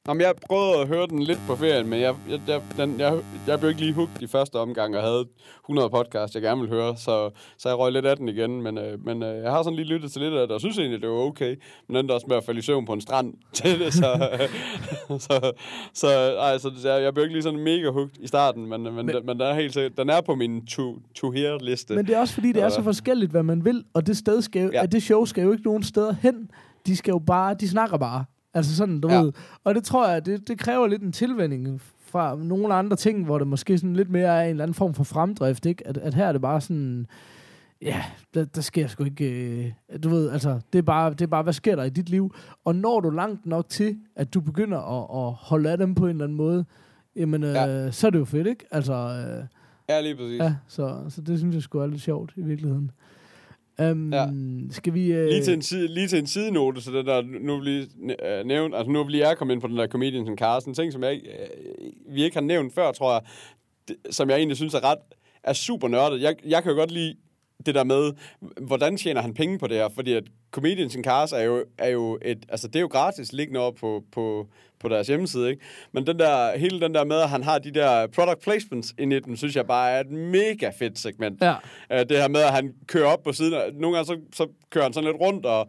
Jamen, jeg prøvede at høre den lidt på ferien, men jeg, jeg, jeg, den, jeg, jeg blev ikke lige hooked i første omgang, og havde 100 podcasts, jeg gerne ville høre, så, så jeg røg lidt af den igen. Men, øh, men øh, jeg har sådan lige lyttet til lidt af det, og synes egentlig, det var okay. Men den der også med at falde i søvn på en strand til det, så... så, så ej, så jeg, jeg blev ikke lige sådan mega hooked i starten, men, men, men, Men- men den, er helt den er på min to, to. Men det er også fordi, det er så forskelligt, hvad man vil, og det, sted skal jo, ja. at det show skal jo ikke nogen steder hen. De skal jo bare, de snakker bare. Altså sådan, du Ja. ved. Og det tror jeg, det, det kræver lidt en tilvænding fra nogle andre ting, hvor det måske sådan lidt mere er en eller anden form for fremdrift, ikke? At, at her er det bare sådan, ja, der, der sker sgu ikke, øh, du ved, altså, det er, bare, det er bare, hvad sker der i dit liv? Og når du langt nok til, at du begynder at, at holde af dem på en eller anden måde, jamen, øh, Ja. så er det jo fedt, ikke? Altså, øh, Ja, lige præcis. Ja, så, så det synes jeg skulle er lidt sjovt i virkeligheden. Um, Ja. Skal vi... Uh, Lige til, en side, lige til en sidenote, så det der, nu vil lige øh, nævne, altså nu vil lige er kommet ind på den der Comedians and Cars, en ting, som jeg, øh, vi ikke har nævnt før, tror jeg, det, som jeg egentlig synes er ret, er super nørdet. Jeg, jeg kan jo godt lide det der med, hvordan tjener han penge på det her, fordi at Comedians and Cars er jo, er jo et, altså det er jo gratis liggende op på, på, på deres hjemmeside, ikke? Men den der, hele den der med, at han har de der product placements ind i den, synes jeg bare er et mega fedt segment. Ja. Øh, det her med, at han kører op på siden. af- Nogle gange så, så kører han sådan lidt rundt, og,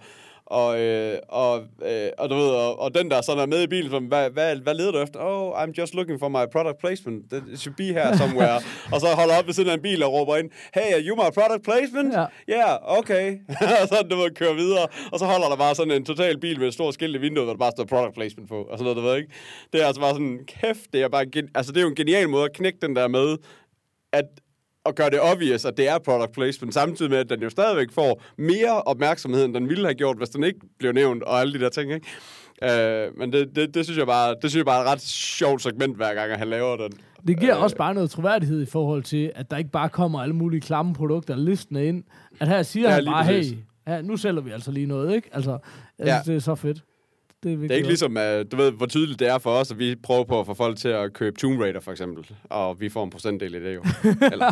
og, øh, og, øh, og du ved, og, og den der sådan er med i bilen, som, hvad, hvad, hvad leder du efter? Oh, I'm just looking for my product placement. It should be here somewhere. og så holder op ved siden af en bil og råber ind, hey, are you my product placement? Ja. Yeah, okay. og så du ved, kører videre, og så holder der bare sådan en total bil med et stort skilt i vinduet, hvor der bare står product placement på, og sådan noget, du ved ikke. Det er altså bare sådan, kæft, det er bare, gen- altså det er jo en genial måde at knække den der med, at og gøre det obvious, at det er product placement, samtidig med, at den jo stadigvæk får mere opmærksomhed, end den ville have gjort, hvis den ikke blev nævnt, og alle de der ting, ikke? Uh, men det, det, det, synes jeg bare, det synes jeg bare er et ret sjovt segment, hver gang at han laver den. Det giver Øh. også bare noget troværdighed i forhold til, at der ikke bare kommer alle mulige klamme produkter listende ind. At her siger Ja, han bare, præcis. hey, ja, nu sælger vi altså lige noget, ikke? Altså, jeg Ja. synes, det er så fedt. Det er, Det er ikke ligesom, at du ved, hvor tydeligt det er for os, at vi prøver på at få folk til at købe Tomb Raider, for eksempel. Og vi får en procentdel i det jo. Eller,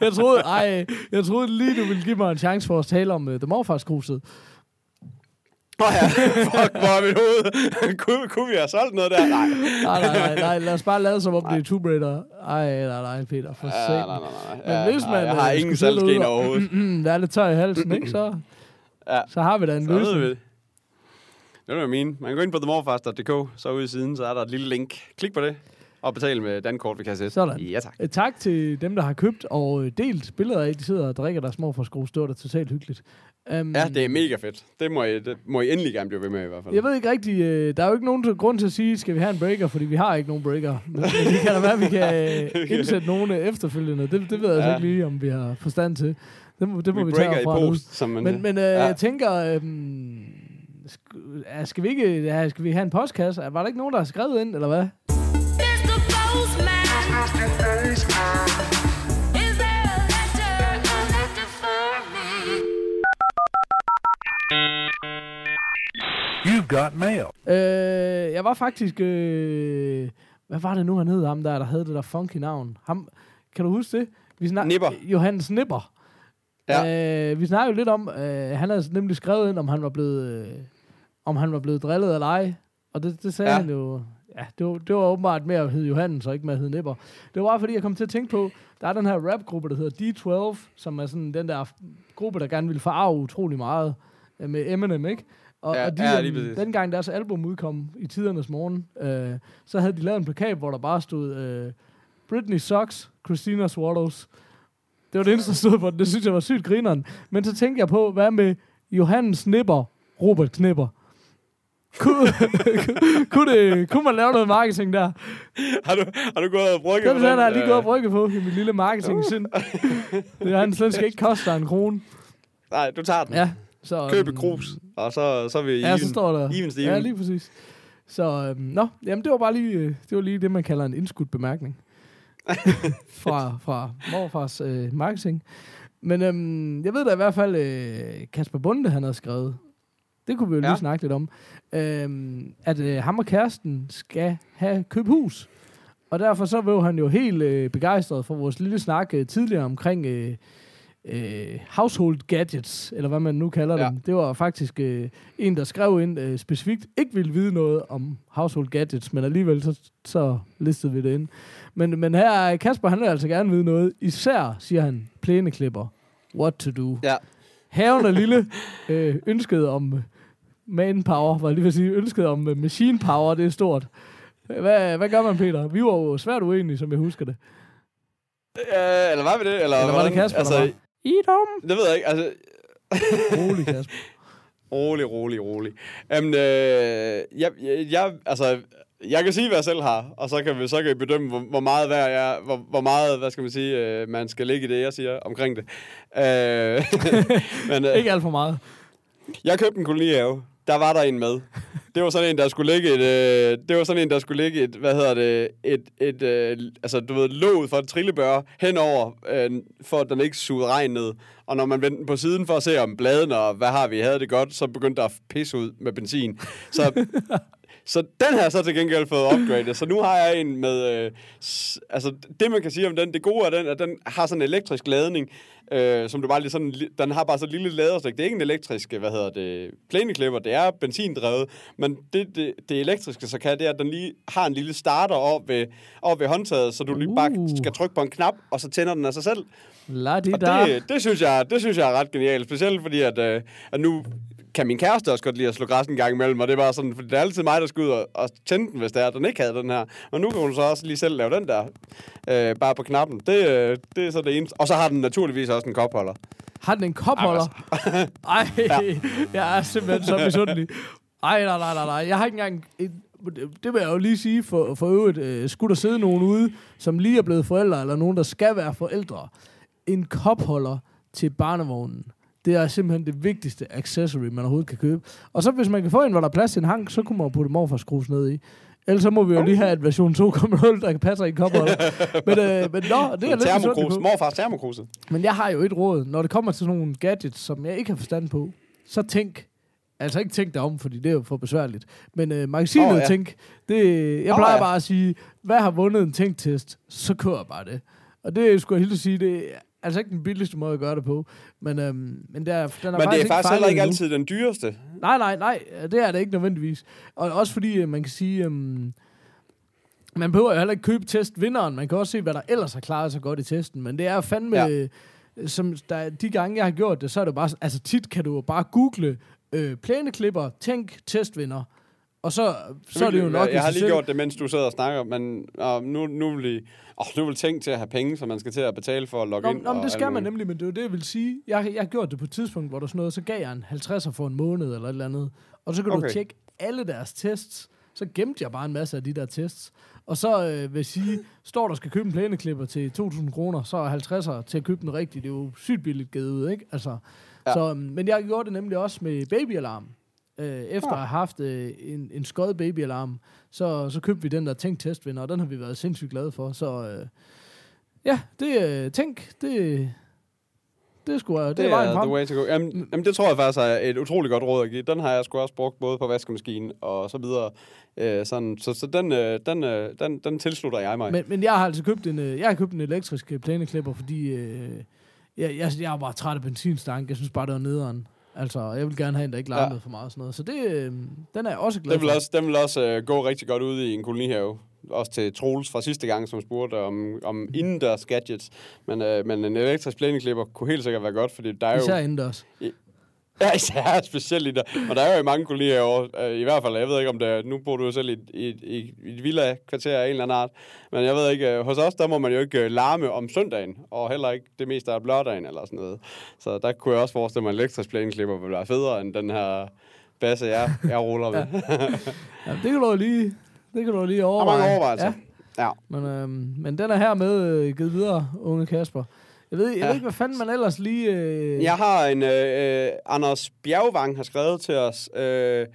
jeg troede, ej, jeg troede lige, du ville give mig en chance for at tale om uh, The Morfars-kruset. Åh oh ja, fuck, hvor er mit hoved. kunne, kunne vi have solgt noget der? Nej. Nej, nej, nej, nej, lad os bare lade som om det er Tomb Raider. Ej, nej, nej, Peter, for Ja, nej, nej, nej. Men Ja, hvis nej, man, jeg har øh, ingen salgsgen overhovedet. Mm, der er lidt tør i halsen, ikke? Så, Ja. så har vi da en Så ved løsning. vi det. Er, jeg mener. Man kan gå ind på themorfast.dk, så ude i siden, så er der et lille link. Klik på det, og betal med dankort ved kasse. Sådan. Ja, tak. Øh, Tak til dem, der har købt og øh, delt billeder af, de sidder og drikker deres morfarskrus. Det var da totalt hyggeligt. Um, Ja, det er mega fedt. Det må I, det må I endelig gerne blive ved med i hvert fald. Jeg ved ikke rigtig, øh, der er jo ikke nogen grund til at sige, skal vi have en breaker, fordi vi har ikke nogen breaker. Men, det kan da være, at vi kan øh, indsætte nogen øh, efterfølgende. Det, det ved jeg altså Ja. ikke lige, om vi har forstand til. Det må, det må vi vi, tage fra nu. Men, men øh, Ja. jeg tænker, øh, skal, vi ikke, ja, skal vi have en postkasse? Var der ikke nogen, der har skrevet ind, eller hvad? Mr. Postman? You've got mail. Øh, jeg var faktisk... Øh, hvad var det nu, han hed ham der, der havde det der funky navn? Ham, kan du huske det? Vi snak- Nipper. Johannes Nipper. Ja. Øh, vi snakkede jo lidt om, øh, han havde nemlig skrevet ind, om han var blevet, øh, om han var blevet drillet eller ej. Og det, det sagde Ja. han jo... Ja, det var, det var åbenbart med at hedde Johannes, og ikke med at hedde Nipper. Det var bare fordi, jeg kom til at tænke på, der er den her rapgruppe, der hedder D12, som er sådan den der gruppe, der gerne vil farve utrolig meget øh, med Eminem, ikke? Og, Ja, og de, ja, lige præcis. dengang deres album udkom i tidernes morgen, øh, så havde de lavet en plakat, hvor der bare stod øh, Britney Sucks, Christina Swallows. Det var det eneste, der stod på den. Det synes jeg var sygt grineren. Men så tænkte jeg på, hvad med Johannes Nipper, Robert Knipper? Kunne, kunne, det, kunne man lave noget marketing der? har, du, har du gået og brugt Det er der lige gået og brygge på i min lille marketing sind. Det er han slet skal ikke koste dig en krone. Nej, du tager den. Ja, så, Køb et øhm, krus, og så, så er vi Ja, even, så står der. even Steven. Ja, lige præcis. Så, øhm, nå, jamen det var bare lige, øh, det var lige det, man kalder en indskudt bemærkning. fra, fra morfars øh, marketing. Men øhm, jeg ved da i hvert fald, øh, Kasper Bunde, han havde skrevet, det kunne vi jo lige Ja. snakke lidt om, øhm, at øh, ham og kæresten skal have købt hus. Og derfor så var han jo helt øh, begejstret for vores lille snak øh, tidligere omkring øh, øh, household gadgets, eller hvad man nu kalder Ja. dem. Det var faktisk øh, en, der skrev ind øh, specifikt, ikke ville vide noget om household gadgets, men alligevel så, så listede vi det ind. Men, men her er Kasper, han vil altså gerne vide noget. Især, siger han, plæneklipper. What to do. Ja. Haven er lille. øh, ønsket om manpower, var lige ved at sige. Ønsket om øh, machine power, det er stort. Hvad, hvad gør man, Peter? Vi var jo svært uenige, som jeg husker det. Øh, eller var vi det? Eller, Eller var det? Kasper, altså, der var? I dem. Det ved jeg ikke. Altså, Rolig, Kasper. rolig, rolig, rolig. Jamen, øh, jeg, jeg, jeg, altså, jeg kan sige, hvad jeg selv har, og så kan vi så kan I bedømme, hvor, hvor meget værd jeg, hvor, hvor meget, hvad skal man sige, øh, man skal ligge i det, jeg siger omkring det. Øh, men, øh, Ikke alt for meget. Jeg købte en kolonihave. Der var der en med. Det var sådan en, der skulle ligge et, øh, det var sådan en, der skulle ligge et, hvad hedder det, et, et øh, altså du ved, låget for et trillebør henover, øh, for at den ikke sugede regn ned. Og når man vendte den på siden for at se om bladene og hvad har vi, havde det godt, så begyndte der at pisse ud med benzin. Så, så den har jeg så til gengæld fået upgradet. Så nu har jeg en med, øh, altså det man kan sige om den, det gode er den, at den har sådan en elektrisk ladning, øh, som du bare lige sådan, den har bare så lille laderstik. Det er ikke en elektrisk, hvad hedder det, plæneklipper, det er benzindrevet, men det, det, det elektriske så kan, det er, at den lige har en lille starter op ved, op ved håndtaget, så du lige bare Uh. skal trykke på en knap, og så tænder den af sig selv. La Og det, det, synes jeg, det synes jeg er ret genialt, specielt fordi, at, øh, at nu kan min kæreste også godt lide at slå græs en gang imellem, og det er bare sådan, for det er altid mig, der skal ud og, og tænde den, hvis det er, at den ikke havde den her. Og nu kan hun så også lige selv lave den der, øh, bare på knappen. Det, øh, det er så det eneste. Og så har den naturligvis også en kopholder. Har den en kopholder? Ej, jeg er simpelthen så misundelig. Ej, nej, nej, nej, nej. Jeg har ikke engang... Et, det vil jeg jo lige sige for, for øvrigt. Øh, skulle der sidde nogen ude, som lige er blevet forældre, eller nogen, der skal være forældre. En kopholder til barnevognen. Det er simpelthen det vigtigste accessory, man overhovedet kan købe. Og så hvis man kan få en, hvor der er plads til en hank, så kunne man jo putte morfarskrus ned i. Ellers så må vi jo lige have et version 2.0, der kan passe i en kopholder. men, øh, men nå, det er lidt Termokrus. Morfars termokruse. Men jeg har jo et råd. Når det kommer til sådan nogle gadgets, som jeg ikke har forstand på, så tænk. Altså ikke tænk dig om, fordi det er jo for besværligt. Men øh, magasinet oh, ja. tænk. Det, jeg Åh, plejer ja. bare at sige, hvad har vundet en tænktest? Så kører bare det. Og det skulle jeg helt at sige, det altså ikke den billigste måde at gøre det på. Men, øhm, men der, den er Men det er ikke faktisk heller ikke altid den dyreste. Nej, nej, nej. Det er det ikke nødvendigvis. Og også fordi, øh, man kan sige... Øhm, man behøver jo heller ikke købe testvinderen. Man kan også se, hvad der ellers har klaret sig godt i testen. Men det er fandme... Ja. Ja. Som der, de gange, jeg har gjort det, så er det bare... Altså tit kan du bare google øh, plæneklipper, tænk testvinder. Og så, så er det jo nok Jeg har lige selv. gjort det, mens du sidder og snakker, men og nu, nu, vil I, åh, nu vil tænkt til at have penge, så man skal til at betale for at logge Nå, ind. nå, men det skal man nemlig, men det er jo det, jeg vil sige. Jeg, jeg har gjort det på et tidspunkt, hvor der sådan noget, så gav jeg en 50'er for en måned eller et eller andet. Og så kan okay. Du tjekke alle deres tests. Så gemte jeg bare en masse af de der tests. Og så øh, vil jeg sige, står der skal købe en plæneklipper til 2.000 kroner, så er 50'er til at købe den rigtige. Det er jo sygt billigt givet ud, ikke? Altså, Ja. ja. så, øhm, men jeg gjorde det nemlig også med babyalarm. Øh, efter Ja. at have haft øh, en, en skød babyalarm, så, så købte vi den der Tænk testvinder, og den har vi været sindssygt glade for. Så øh, ja, det øh, Tænk, det, det skulle jeg, det, Det er vejen frem. the way to go. Jamen, jamen, det tror jeg faktisk er et utroligt godt råd at give. Den har jeg sgu også brugt både på vaskemaskinen og så videre. Øh, sådan, så så den, øh, den, øh, den, den tilslutter jeg mig. Men, men jeg har altså købt en, øh, jeg har købt en elektrisk øh, plæneklipper, fordi øh, jeg, jeg, jeg er bare træt af benzinstank. Jeg synes bare, det var nederen. Altså, jeg vil gerne have en, der ikke larmede Ja. for meget og sådan noget. Så det, øh, den er jeg også glad Den vil for. også, den vil også øh, gå rigtig godt ud i en kolonihave. Også til Troels fra sidste gang, som spurgte om, om indendørs gadgets. Men, øh, men en elektrisk plæneklipper kunne helt sikkert være godt, fordi der er jo... Især indendørs. Ja, især specielt i der. Og der er jo i mange kolonihaver, øh, i hvert fald, jeg ved ikke om det er, nu bor du jo selv i, i, i, i et villa-kvarter af en eller anden art, men jeg ved ikke, øh, hos os, der må man jo ikke øh, larme om søndagen, og heller ikke det meste af lørdagen eller sådan noget. Så der kunne jeg også forestille mig, at en elektrisk plæneklipper ville være federe end den her basse, jeg, jeg ruller med. Ja, det kan du lige, det kan du lige Der er overveje. mange overvejelser. Ja, Ja. men, øhm, men den er her med øh, givet videre, unge Kasper. Jeg ved, jeg Ja. ved ikke, hvad fanden man ellers lige... Øh, Jeg har en, øh, øh, Anders Bjergvang har skrevet til os, øh,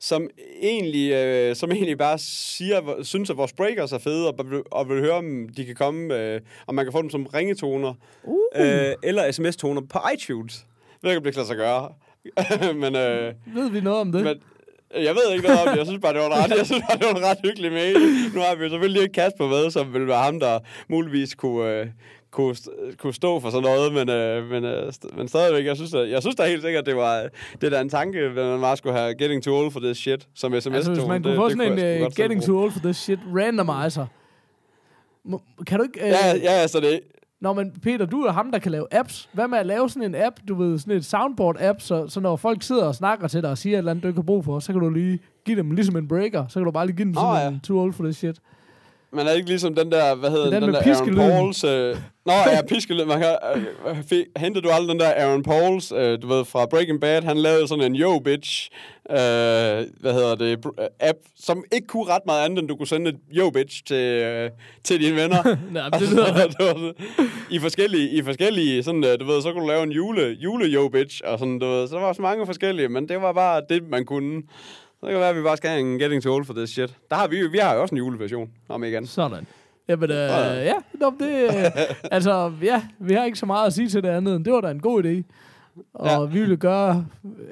som egentlig, øh, som egentlig bare siger, synes, at vores breakers er fede, og, og vil høre, om de kan komme, øh, om man kan få dem som ringetoner, Uh. øh, eller sms-toner på iTunes. Jeg ved ikke, om det kan lade sig gøre. men, øh, Ved vi noget om det? men, jeg ved ikke noget om det. Jeg synes bare, det var en ret, jeg synes bare, det var en ret hyggelig mail. Nu har vi jo selvfølgelig ikke Kasper med, som vil være ham, der muligvis kunne, øh, kunne, st- kunne stå for sådan noget, men, øh, men, øh, st- men stadigvæk, jeg synes, at, jeg synes da helt sikkert, det var det er da en tanke, at man bare skulle have getting too old for this shit, som sms altså, hvis man kunne få sådan en uh, getting too old for this shit randomizer. Må, kan du ikke... Uh, Ja, ja, altså det, Nå, men Peter, du er ham, der kan lave apps. Hvad med at lave sådan en app, du ved, sådan et soundboard-app, så, så når folk sidder og snakker til dig og siger et eller andet, du ikke har brug for, så kan du lige give dem ligesom en breaker. Så kan du bare lige give dem sådan ja. en too old for this shit. Men er det ikke ligesom den der, hvad hedder er den, den den der Aaron. Pauls... Øh, Nå, ja, piskelyd. Man kan, øh, fik, hentede du aldrig den der Aaron Pauls, øh, du ved, fra Breaking Bad? Han lavede sådan en yo bitch, øh, hvad hedder det, øh, app, som ikke kunne ret meget andet, end du kunne sende et yo bitch til, øh, til dine venner. Nej, men det lyder... sådan, I forskellige, i forskellige sådan, øh, du ved, så kunne du lave en jule, jule yo bitch, og sådan, du ved, så der var så mange forskellige, men det var bare det, man kunne. Så det kan være, at vi bare skal have en getting to old for this shit. Der har vi vi har jo også en juleversion, om ikke andet. Sådan. Jamen, øh, ja. ja, nå, det, altså, ja, vi har ikke så meget at sige til det andet, end det var da en god idé. Og Ja. vi vil gøre,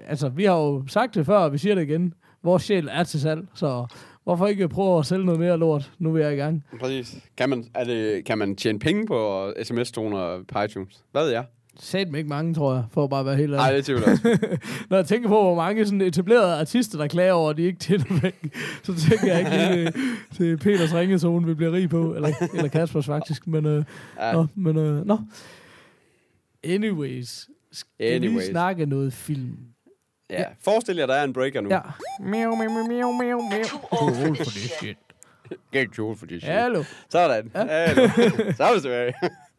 altså, vi har jo sagt det før, og vi siger det igen. Vores sjæl er til salg, så hvorfor ikke prøve at sælge noget mere lort, nu vi er i gang. Præcis. Kan man, er det, kan man tjene penge på sms-toner på iTunes? Hvad ved jeg? Sat mig ikke mange, tror jeg, for at bare være helt Nej, ærlig. det tvivler jeg også. Når jeg tænker på, hvor mange sådan etablerede artister, der klager over, at de ikke tjener penge, så tænker jeg ikke det, til Peters ringetone, vi bliver rig på, eller, eller Kaspers faktisk, men, øh, Ja. Nå, men øh, nå. Anyways. Skal Anyways. vi snakke noget film? ja. Forestil jer, der er en breaker nu. Ja. Miau, miau, miau, miau, miau. Too old for this shit. Get cool for this shit. Hallo. Sådan. Ja. Så er vi tilbage.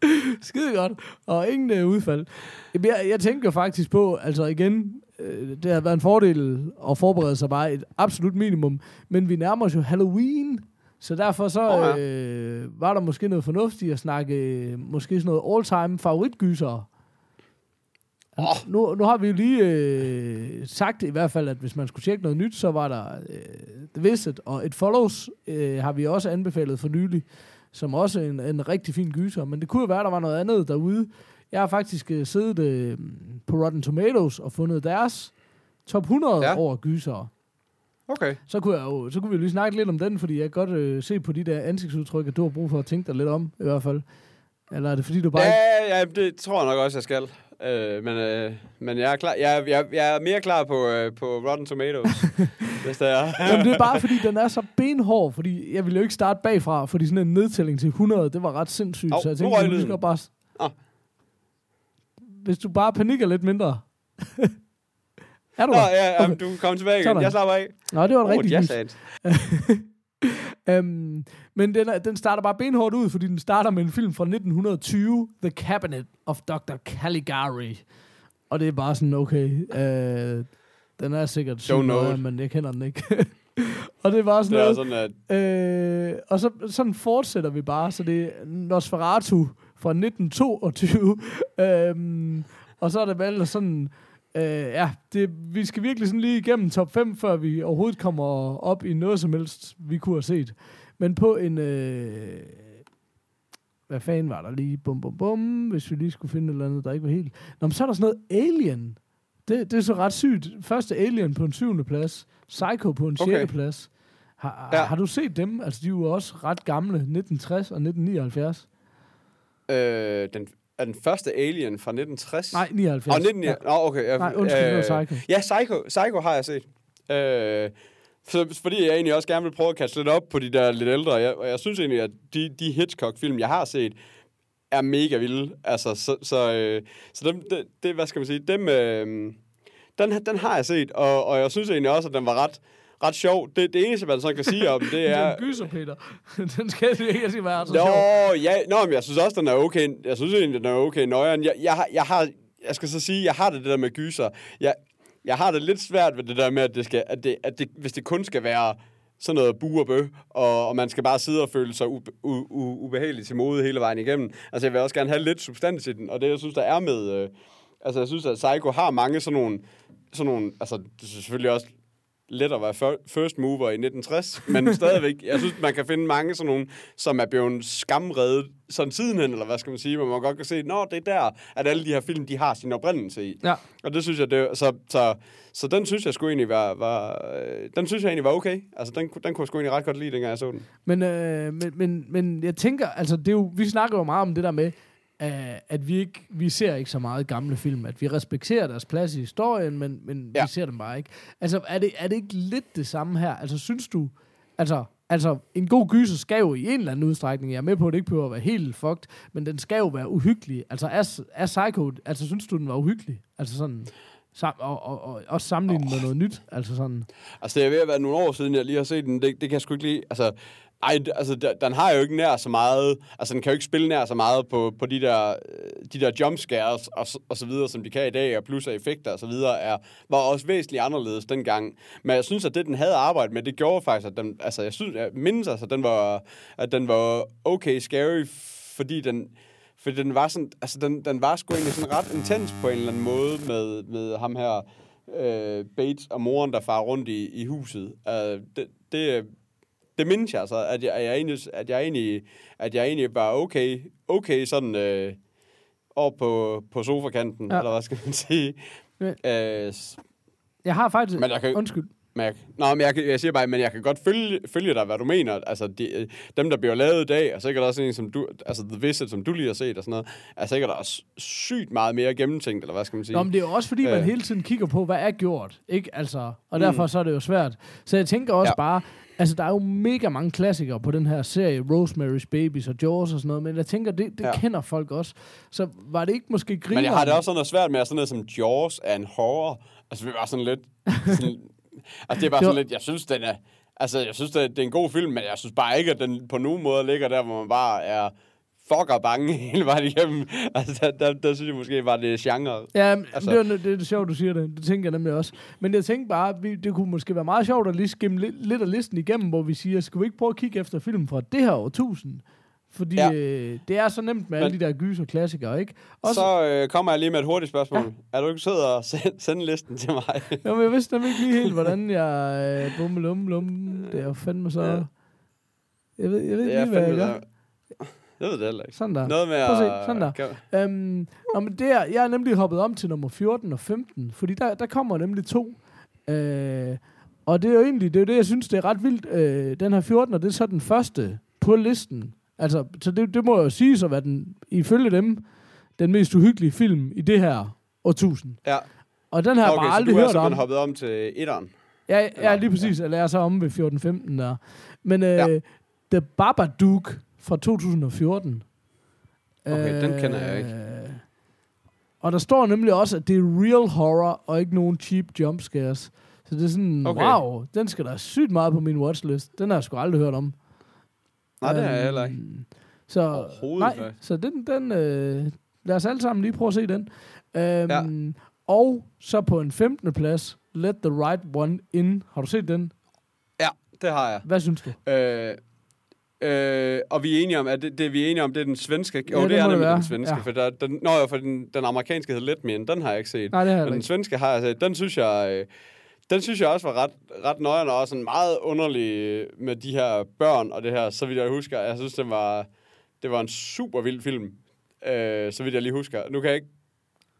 Skide godt. Og ingen øh, udfald. Jeg, jeg tænker faktisk på, altså igen, øh, det har været en fordel at forberede sig bare et absolut minimum, men vi nærmer os jo Halloween, så derfor så ja. øh, var der måske noget fornuftigt at snakke øh, måske sådan noget all-time favoritgyser. Åh. Nu, nu har vi jo lige øh, sagt i hvert fald, at hvis man skulle tjekke noget nyt, så var der øh, The Visit, og It Follows øh, har vi også anbefalet for nylig, som også er en, en rigtig fin gyser. Men det kunne jo være, der var noget andet derude. Jeg har faktisk øh, siddet øh, på Rotten Tomatoes og fundet deres top 100 Ja. over gyser. Okay. Så kunne, jeg jo, så kunne vi jo lige snakke lidt om den, fordi jeg kan godt øh, se på de der ansigtsudtryk, at du har brug for at tænke dig lidt om, i hvert fald. Eller er det fordi, du bare ikke... Ja, ja, det tror jeg nok også, jeg skal. Øh, men, øh, men jeg er klar. Jeg, jeg, jeg er mere klar på, øh, på Rotten Tomatoes, hvis det er. Jamen, det er bare fordi, den er så benhård, fordi jeg ville jo ikke starte bagfra, fordi sådan en nedtælling til 100, det var ret sindssygt. Hov, så jeg tænkte, røg du skal bare... Ah. Hvis du bare panikker lidt mindre. er du Nå, der? ja, ja, du kom tilbage igen. Sådan. Jeg slapper af. Nå, det var en Oh, rigtig jazz gys. hand. Um, men den, er, den starter bare benhårdt ud, fordi den starter med en film fra 1920, The Cabinet of Dr. Caligari. Og det er bare sådan, okay, uh, den er sikkert it. men jeg kender den ikke. og det er bare sådan Det noget, sådan, at Øh, og så, sådan fortsætter vi bare, så det er Nosferatu fra 1922. øhm, og så er det vel sådan... Øh, ja, det, vi skal virkelig sådan lige igennem top 5, før vi overhovedet kommer op i noget som helst, vi kunne have set. Men på en... Øh, hvad fanden var der lige? Bum, bum, bum. Hvis vi lige skulle finde et eller andet, der ikke var helt... Nå, men så er der sådan noget Alien. Det, det er så ret sygt. Første Alien på en syvende plads. Psycho på en Okay. sjette plads. Har, Ja. har du set dem? Altså, de er jo også ret gamle. 1960 og 1979. øh, den, er den første Alien fra 1960? Nej, 79. Og 19... Ja. Nå, okay. Ja, Nej, undskyld, det var Psycho. Ja, Psycho, Psycho har jeg set. Øh, så, fordi jeg egentlig også gerne vil prøve at kaste lidt op på de der lidt ældre. Jeg, og jeg synes egentlig, at de, de Hitchcock-film, jeg har set, er mega vilde. Altså, så, så, øh, så dem, det, det, hvad skal man sige, dem, øh, den, den har jeg set, og, og jeg synes egentlig også, at den var ret, ret sjov. Det, det eneste, man så kan sige om, det er er... en gyser, Peter. den skal ikke være så Nå, sjov. ja, nå, men jeg synes også, den er okay. Jeg synes egentlig, den er okay nøjeren. Jeg, jeg, har- jeg, har, jeg skal så sige, jeg har det, det der med gyser. Jeg, jeg har det lidt svært ved det der med, at, det skal, at, det, at det, hvis det kun skal være sådan noget bu og bø, og, og man skal bare sidde og føle sig u, u, u, ubehagelig til mode hele vejen igennem. Altså, jeg vil også gerne have lidt substans i den, og det, jeg synes, der er med... Øh, altså, jeg synes, at Psycho har mange sådan nogle... Sådan nogle altså, det er selvfølgelig også let at være fir- first mover i 1960, men stadigvæk, jeg synes, man kan finde mange sådan nogle, som er blevet skamredet sådan sidenhen, eller hvad skal man sige, hvor man godt kan se, nå, det er der, at alle de her film, de har sin oprindelse i. Ja. Og det synes jeg, det, så, så, så den synes jeg skulle egentlig var, var øh, den synes jeg egentlig var okay. Altså, den, den kunne jeg sgu egentlig ret godt lide, dengang jeg så den. Men, øh, men, men, men jeg tænker, altså det er jo, vi snakker jo meget om det der med, at vi ikke, vi ser ikke så meget gamle film, at vi respekterer deres plads i historien, men, men Ja. vi ser dem bare ikke. Altså er det, er det ikke lidt det samme her? Altså synes du, altså, altså en god gyser skal jo i en eller anden udstrækning, jeg er med på, at det ikke behøver at være helt fucked, men den skal jo være uhyggelig. Altså er, er Psycho, altså synes du, den var uhyggelig? Altså sådan, sam, og, og, og også sammenlignet oh. med noget nyt, altså sådan. Altså, det er ved at være nogle år siden, jeg lige har set den. Det, det kan jeg sgu ikke lide. Altså, ej, altså, den har jo ikke nær så meget... Altså, den kan jo ikke spille nær så meget på, på de der, øh, de der jumpscares og, og så videre, som de kan i dag, og plus af effekter og så videre, er, var også væsentligt anderledes dengang. Men jeg synes, at det, den havde arbejdet med, det gjorde faktisk, at den... Altså, jeg synes, jeg mindes altså, at den var, at den var okay scary, fordi den... Fordi den var sådan, altså den, den var sgu egentlig sådan ret intens på en eller anden måde med, med ham her, øh, Bates og moren, der far rundt i, i huset. Uh, det, det, det mindes jeg altså, at jeg, at jeg, egentlig, at jeg, egentlig, at jeg egentlig var okay, okay sådan øh, over på, på sofakanten, Ja. eller hvad skal man sige. Ja. Øh, Jeg har faktisk... Men jeg kan- Undskyld. men jeg, nå, men jeg, jeg siger bare, men jeg kan godt følge, følge dig, hvad du mener. Altså, de, øh, dem, der bliver lavet i dag, og sikkert også en, som du, altså The Visit, som du lige har set og sådan noget, er sikkert også sygt meget mere gennemtænkt, eller hvad skal man sige? Nå, men det er jo også fordi, man Øh. hele tiden kigger på, hvad er gjort, ikke? Altså, og derfor så er det jo svært. Så jeg tænker også. Ja. bare, altså der er jo mega mange klassikere på den her serie, Rosemary's Babies og Jaws og sådan noget, men jeg tænker, det, det ja. Kender folk også. Så var det ikke måske griner? Men jeg har det også sådan noget svært med, at sådan noget som Jaws er en horror. Altså, det var sådan lidt... Sådan, altså, det er bare Det var- sådan lidt... Jeg synes, den er... Altså, jeg synes, det er, det er en god film, men jeg synes bare ikke, at den på nogen måde ligger der, hvor man bare er fucker bange hele vejen igennem. Altså, der, der, der synes jeg måske bare, det er genre. Ja, altså, Altså- det, er, det, det er sjovt, du siger det. Det tænker jeg nemlig også. Men jeg tænker bare, vi, det kunne måske være meget sjovt at lige skimme lidt, lidt af listen igennem, hvor vi siger, skal vi ikke prøve at kigge efter film fra det her årtusind? Fordi ja. Øh, det er så nemt med Men- alle de der gyser klassikere, ikke? Også, Så øh, kommer jeg lige med et hurtigt spørgsmål. Ja. Er du ikke sød og sende, sende listen til mig? Jo, men jeg vidste nemlig ikke lige helt, hvordan jeg... Øh, bum, lum, lum. Det er jo fandme så... Ja. Jeg ved, jeg ved ikke hvad jeg gør. der- Jeg ved det heller ikke. Sådan der. Noget med Prøv at se, sådan der. Kan- Øhm, nå, men det er, jeg er nemlig hoppet om til nummer 14 og 15, fordi der, der kommer nemlig to. Øh, og det er jo egentlig, det er jo det, jeg synes, det er ret vildt. Øh, den her 14, og det er så den første på listen. Altså, så det, det må jeg jo sige så, hvad den, ifølge dem, den mest uhyggelige film i det her årtusind. Ja. Og den har jeg Okay, bare så aldrig du er hørt om. simpelthen hoppet om til etteren. Ja, ja lige præcis. Eller jeg er så om ved 14-15 der. Men øh, Ja. The Babadook fra 2014. Okay, den kender jeg ikke. Øh, Og der står nemlig også, at det er real horror, og ikke nogen cheap jumpscares. Så det er sådan, okay. Wow, den skal der sygt meget på min watchlist. Den har jeg sgu aldrig hørt om. Nej, det har jeg Øhm, heller ikke. Så, nej, faktisk. så den, den øh, lad os alle sammen lige prøve at se den. Øhm, ja. Og så på en 15. plads, Let the Right One In. Har du set den? Ja, det har jeg. Hvad synes du? Øh, øh, og vi er enige om, at det, det vi er enige om, det er den svenske. Jo, det det er nemlig være. den svenske. Ja. Ja. For der, den, nå, ja, for den, den amerikanske hedder Let Me den har jeg ikke set. Nej, det har jeg Men den ikke. svenske har jeg set. Den synes jeg... Øh, den synes jeg også var ret, ret nøjende og også sådan meget underlig øh, med de her børn og det her, så vidt jeg husker. Jeg synes, det var, det var en super vild film, øh, så vidt jeg lige husker. Nu kan jeg ikke...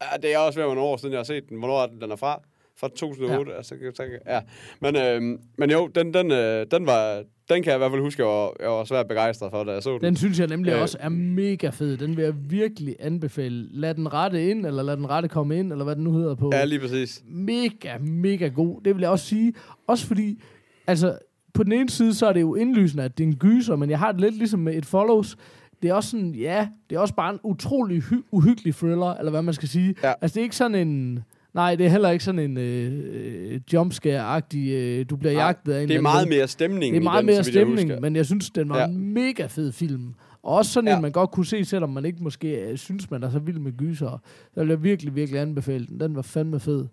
Ja, det er også ved at være år siden, jeg har set den. Hvornår er den, den er fra? Fra 2008? Ja. Altså, så, ja. Men, øh, men jo, den, den, øh, den, var, den kan jeg i hvert fald huske, jeg var, jeg var svært begejstret for, da jeg så den. Den synes jeg nemlig Øh. også er mega fed. Den vil jeg virkelig anbefale. Lad den rette ind, eller lad den rette komme ind, eller hvad den nu hedder på. Ja, lige præcis. Mega, mega god. Det vil jeg også sige. Også fordi, altså, på den ene side, så er det jo indlysende, at det er en gyser, men jeg har det lidt ligesom med et follows. Det er også sådan, ja, det er også bare en utrolig hy- uhyggelig thriller, eller hvad man skal sige. Ja. Altså, det er ikke sådan en... Nej, det er heller ikke sådan en øh, jumpscare-agtig, øh, du bliver Nej, jagtet af en Det er meget mere stemning det er meget den, mere jeg stemning, husker. men jeg synes, den var ja. En mega fed film. Og også sådan ja. En, man godt kunne se, selvom man ikke måske øh, synes, man er så vild med gyser. Så vil jeg virkelig, virkelig anbefale den. Den var fandme fed.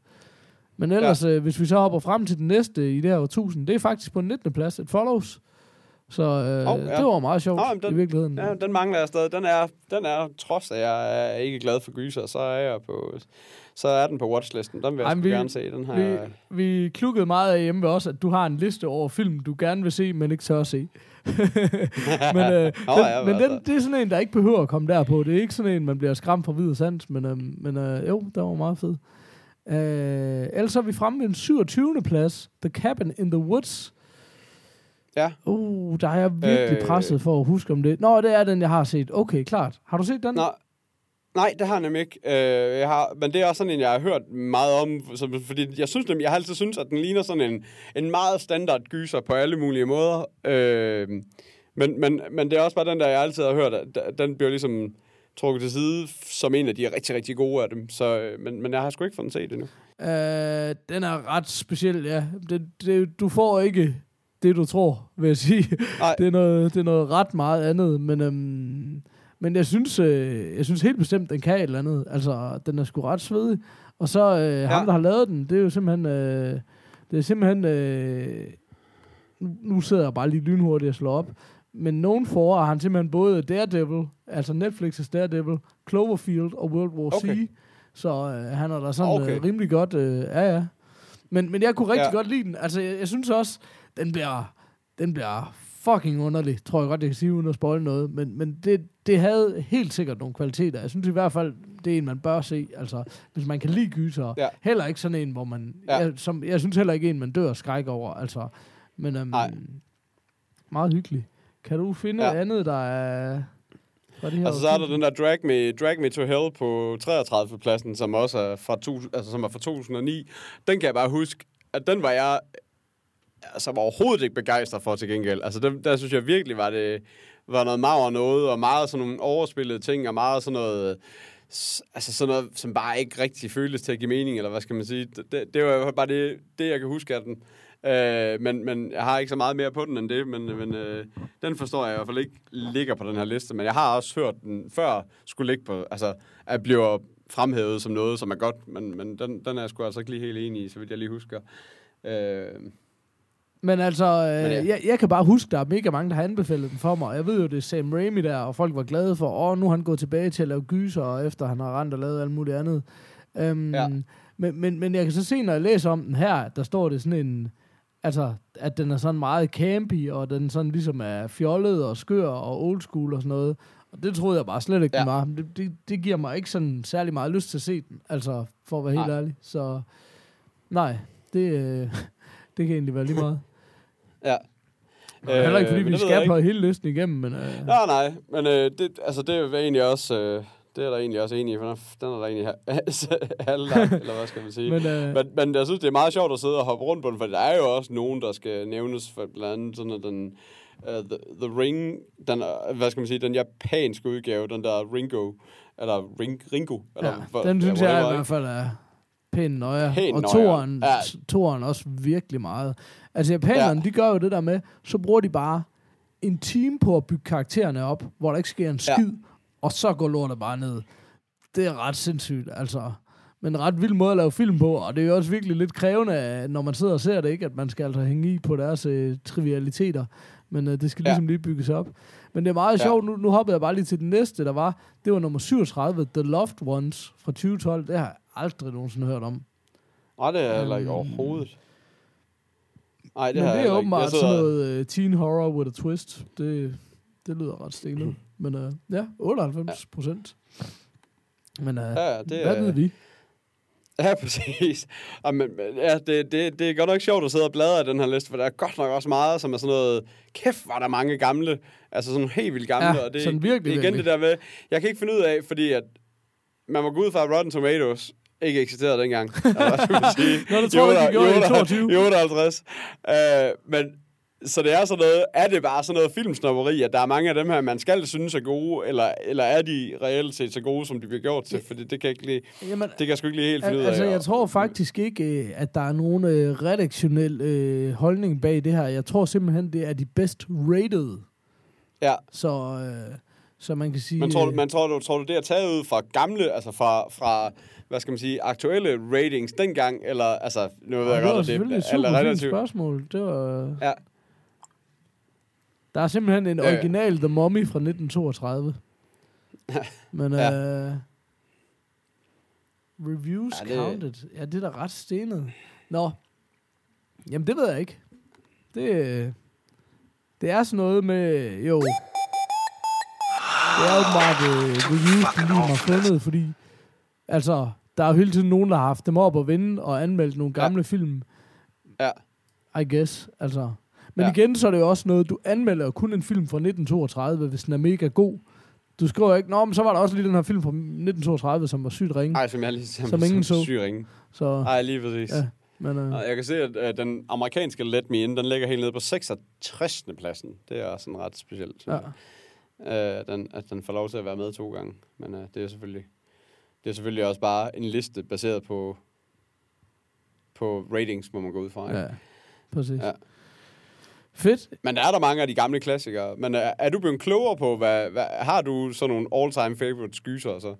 Men ellers, ja. øh, hvis vi så hopper frem til den næste i det her årtusind, det er faktisk på den 19. plads, et follows. Så øh, oh, ja. det var meget sjovt Nå, den- i virkeligheden. Ja, den mangler jeg stadig. Den er, den er, trods at jeg er ikke glad for gyser, så er jeg på, så er den på watchlisten. Den vil jeg Ej, vi- gerne se. Den her. Vi, vi klukkede meget af hjemme os, at du har en liste over film, du gerne vil se, men ikke tør at se. men øh, Nå, den, ja, men altså. den, det er sådan en, der ikke behøver at komme derpå. Det er ikke sådan en, man bliver skræmt fra vid og sans, men, øh, men øh, jo, der var meget fed. Øh, ellers er vi fremme ved en 27. plads. The Cabin in the Woods. Ja. Uh, der er jeg virkelig Øh. presset for at huske om det. Nå, det er den, jeg har set. Okay, klart. Har du set den? Nå, nej, det har jeg nemlig ikke. Øh, jeg har, men det er også sådan en, jeg har hørt meget om, så, fordi jeg synes nemlig, jeg har altid synes, at den ligner sådan en, en meget standard gyser på alle mulige måder. Øh, men, men, men det er også bare den der, jeg altid har hørt, at den bliver ligesom trukket til side som en af de rigtig, rigtig gode af dem. Så, øh, men, men jeg har sgu ikke fået den set endnu. Øh, den er ret speciel, ja. Det, det, du får ikke det, du tror, vil jeg sige. Nej. Det er noget, det er noget ret meget andet, men, øhm, men jeg synes, øh, jeg synes helt bestemt, den kan et eller andet. Altså, den er sgu ret svedig. Og så øh, ja. ham, der har lavet den, det er jo simpelthen... Øh, det er simpelthen... Øh, nu, sidder jeg bare lige lynhurtigt og slår op. Men nogen for har han simpelthen både Daredevil, altså Netflix's Daredevil, Cloverfield og World War Okay. C. Så øh, han er da sådan okay. Okay. øh, rimelig godt... Øh, ja, ja. Men, men jeg kunne rigtig. Ja. godt lide den. Altså, jeg, jeg synes også, den bliver, den bliver fucking underlig, tror jeg godt, jeg kan sige, uden at spoil noget. Men, men det, det havde helt sikkert nogle kvaliteter. Jeg synes i hvert fald, det er en, man bør se. Altså, hvis man kan lide gyser. Ja. Heller ikke sådan en, hvor man... Ja. Jeg, som, jeg synes heller ikke en, man dør skræk over. Altså, men øhm, Nej. meget hyggelig. Kan du finde ja. Ja. andet, der er... Fra det her Altså, så er der den der Drag Me, Drag Me to Hell på 33. pladsen, som også er fra, to, altså, som er fra 2009. Den kan jeg bare huske, at den var jeg altså, var overhovedet ikke begejstret for til gengæld. Altså, der, der synes jeg virkelig var det var noget maver noget, og meget sådan nogle overspillede ting, og meget sådan noget, altså sådan noget, som bare ikke rigtig føles til at give mening, eller hvad skal man sige. Det, det, var bare det, det, jeg kan huske af den. Øh, men, men jeg har ikke så meget mere på den end det, men, men øh, den forstår jeg i hvert fald ikke ligger på den her liste. Men jeg har også hørt den før skulle ligge på, altså at blive fremhævet som noget, som er godt, men, men den, den er jeg sgu altså ikke lige helt enig i, så vidt jeg lige husker. Øh, men altså, øh, Men ja. jeg, jeg kan bare huske, der er mega mange, der har anbefalet den for mig. Jeg ved jo, det er Sam Raimi der, og folk var glade for, åh, nu er han gået tilbage til at lave gyser, efter han har rent og lavet alt muligt andet. Um, Ja. men, men, men jeg kan så se, når jeg læser om den her, der står det sådan en, altså, at den er sådan meget campy, og den sådan ligesom er fjollet og skør og old school og sådan noget. Og det troede jeg bare slet ikke, ja. den var. Det, det, det giver mig ikke sådan særlig meget lyst til at se den, altså, for at være helt Nej. ærlig. Så nej, det, øh, det kan egentlig være lige meget. Ja. Øh, Heller ikke, fordi men vi skal på hele listen igennem, men... Øh, Nej, nej, men øh, det, altså, det er egentlig også, øh, det er der egentlig også enig i, for den er- den er der egentlig ha- halvlagt, eller hvad skal man sige. men, øh, Men, men jeg synes, det er meget sjovt at sidde og hoppe rundt på den, for der er jo også nogen, der skal nævnes, for blandt andet sådan den, uh, the, the Ring, den, øh, hvad skal man sige, den japanske udgave, den der Ringo, eller Ring, Ringo. Eller, ja, hvor- den synes ja, jeg i hvert fald er pænt nøje. Pænt og toeren, Ja. toeren også virkelig meget. Altså japanerne, ja. de gør jo det der med, så bruger de bare en time på at bygge karaktererne op, hvor der ikke sker en Ja. skid, og så går lortet bare ned. Det er ret sindssygt, altså. Men en ret vild måde at lave film på, og det er jo også virkelig lidt krævende, når man sidder og ser det, ikke? at man skal altså hænge i på deres øh, trivialiteter. Men øh, det skal Ja. ligesom lige bygges op. Men det er meget Ja. sjovt, nu, nu hoppede jeg bare lige til den næste, der var, det var nummer 37, The Loved Ones fra 2012. Det har aldrig nogensinde hørt om. Nej, det er heller ikke Øhm, overhovedet. Nej, det Men har det jeg er ikke. åbenbart Jeg sådan noget uh, teen horror with a twist. Det, det lyder ret stenet. Men uh, ja, 98 procent. Men uh, Ja, det hvad er- ved vi? Ja, præcis. Og men, ja, det, det, det er godt nok sjovt at sidde og bladre i den her liste, for der er godt nok også meget, som er sådan noget... Kæft, var der mange gamle. Altså sådan helt vildt gamle. Ja, og det, sådan virkelig, Igen virkelig. det der med... Jeg kan ikke finde ud af, fordi at... Man må gå ud fra, Rotten Tomatoes ikke eksisterede dengang. Nå, det tror jeg, de gjorde i 22. I 58. Uh, men så det er sådan noget, er det bare sådan noget filmsnopperi, at der er mange af dem her, man skal synes er gode, eller, eller er de reelt set så gode, som de bliver gjort til? Fordi det kan ikke lige, Jamen, det kan jeg sgu ikke lige helt finde ud af. altså, jeg tror faktisk ikke, øh, at der er nogen øh, redaktionel øh, holdning bag det her. Jeg tror simpelthen, det er de bedst rated. Ja, Så, øh, så man kan sige... men tror, øh, man tror, du, tror du, det er taget ud fra gamle, altså fra, fra hvad skal man sige, aktuelle ratings dengang, eller, altså, nu ved det jeg godt, det selvfølgelig et er eller relativt. spørgsmål. Det var... Ja. Der er simpelthen en Ja, ja. original The Mummy fra 1932. Men Ja. øh, Reviews Ja, ja, det- counted. Ja, det er da ret stenet. Nå. Jamen, det ved jeg ikke. Det, øh, det er sådan noget med, jo... Det er åbenbart øh, reviews, har fundet, fordi... Altså, der er jo hele tiden nogen, der har haft dem op og vinde og anmeldt nogle Ja. gamle film. Ja. I guess, altså. Men Ja. ja. igen, så er det jo også noget, du anmelder jo kun en film fra 1932, hvis den er mega god. Du skriver ikke, nå, men så var der også lige den her film fra 1932, som var sygt ringe. Nej, som jeg lige Som ingen så. Syg ringe. Så, Nej, lige præcis. Ja. men, øh, jeg kan se, at øh, den amerikanske Let Me In, den ligger helt nede på 66. pladsen. Det er sådan ret specielt, ja. jeg. Øh, den, at den får lov til at være med to gange. Men øh, det er selvfølgelig det er selvfølgelig også bare en liste baseret på på ratings, må man gå ud fra. Ikke? ja, præcis. Ja. Fedt. Men der er der mange af de gamle klassikere. Men er, er du blevet klogere på, hvad, hvad, har du sådan nogle all-time favorite skyser så?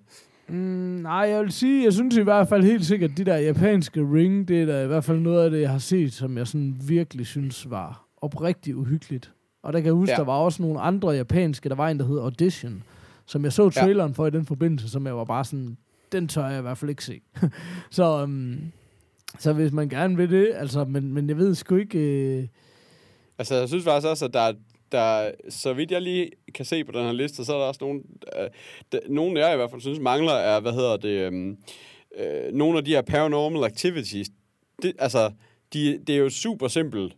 Mm, nej, jeg vil sige, jeg synes i hvert fald helt sikkert, de der japanske ring, det er da i hvert fald noget af det, jeg har set, som jeg sådan virkelig synes var oprigtigt uhyggeligt. Og der kan jeg huske, Ja. ja. der var også nogle andre japanske, der var en, der hed Audition, som jeg så traileren for i den forbindelse, som jeg var bare sådan, den tør jeg i hvert fald ikke se. så, um, så hvis man gerne vil det, altså, men, men jeg ved sgu ikke... Øh, Altså, jeg synes faktisk også, at der, er- der, så vidt jeg lige kan se på den her liste, så er der også nogle, øh, der, nogle jeg i hvert fald synes mangler, er, hvad hedder det, øh, øh, nogle af de her paranormal activities. Det, altså, de, det er jo super simpelt,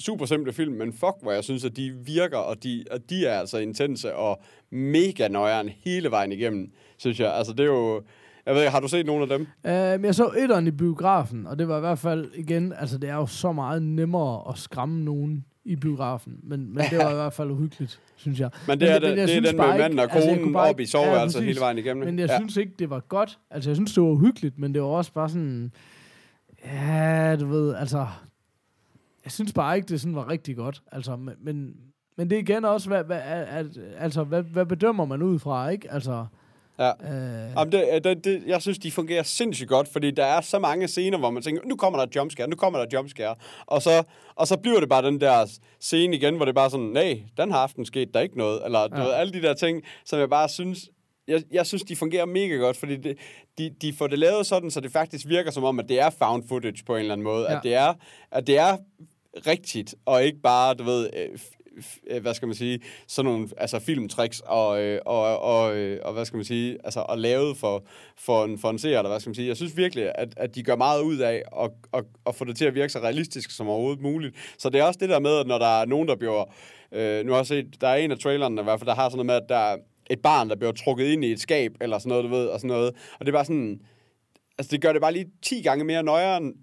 super simple film, men fuck, hvor jeg synes, at de virker, og de, og de er altså intense og mega nøjeren hele vejen igennem, synes jeg. Altså, det er jo... Jeg ved ikke, har du set nogle af dem? Uh, jeg så etteren i biografen, og det var i hvert fald igen, altså det er jo så meget nemmere at skræmme nogen i biografen, men, men det var i hvert fald uhyggeligt, synes jeg. Men det er, jeg den, det er den med manden og altså, konen bare op i ikke- soveværelset præcis. hele vejen igennem. Men jeg ja. ja. synes ikke, det var godt. Altså jeg synes, det var uhyggeligt, men det var også bare sådan, ja, du ved, altså, jeg synes bare ikke, det sådan var rigtig godt. Altså, men, men, det er igen også, hvad, hvad, at, altså, hvad, hvad bedømmer man ud fra, ikke? Altså, Ja. øh, Jamen, det, øh, det, det, jeg synes, de fungerer sindssygt godt, fordi der er så mange scener, hvor man tænker, nu kommer der jumpscare, nu kommer der jumpscare. Og så, og så bliver det bare den der scene igen, hvor det er bare sådan, nej, den har aften sket der ikke noget. Eller du Ja. ved, alle de der ting, som jeg bare synes, jeg, jeg synes, de fungerer mega godt, fordi det, de, de får det lavet sådan, så det faktisk virker som om, at det er found footage på en eller anden måde. Ja. At, det er, at det er rigtigt, og ikke bare, du ved, øh, øh, hvad skal man sige, sådan nogle altså filmtricks og, øh, og, og, og hvad skal man sige, altså og lavet for, for, en, for en seer, eller hvad skal man sige. Jeg synes virkelig, at, at de gør meget ud af at, at, at få det til at virke så realistisk som overhovedet muligt. Så det er også det der med, at når der er nogen, der bliver, øh, nu har jeg set, der er en af trailerne i hvert fald, der har sådan noget med, at der er et barn, der bliver trukket ind i et skab, eller sådan noget, du ved, og sådan noget. Og det er bare sådan, altså det gør det bare lige 10 gange mere nøjeren,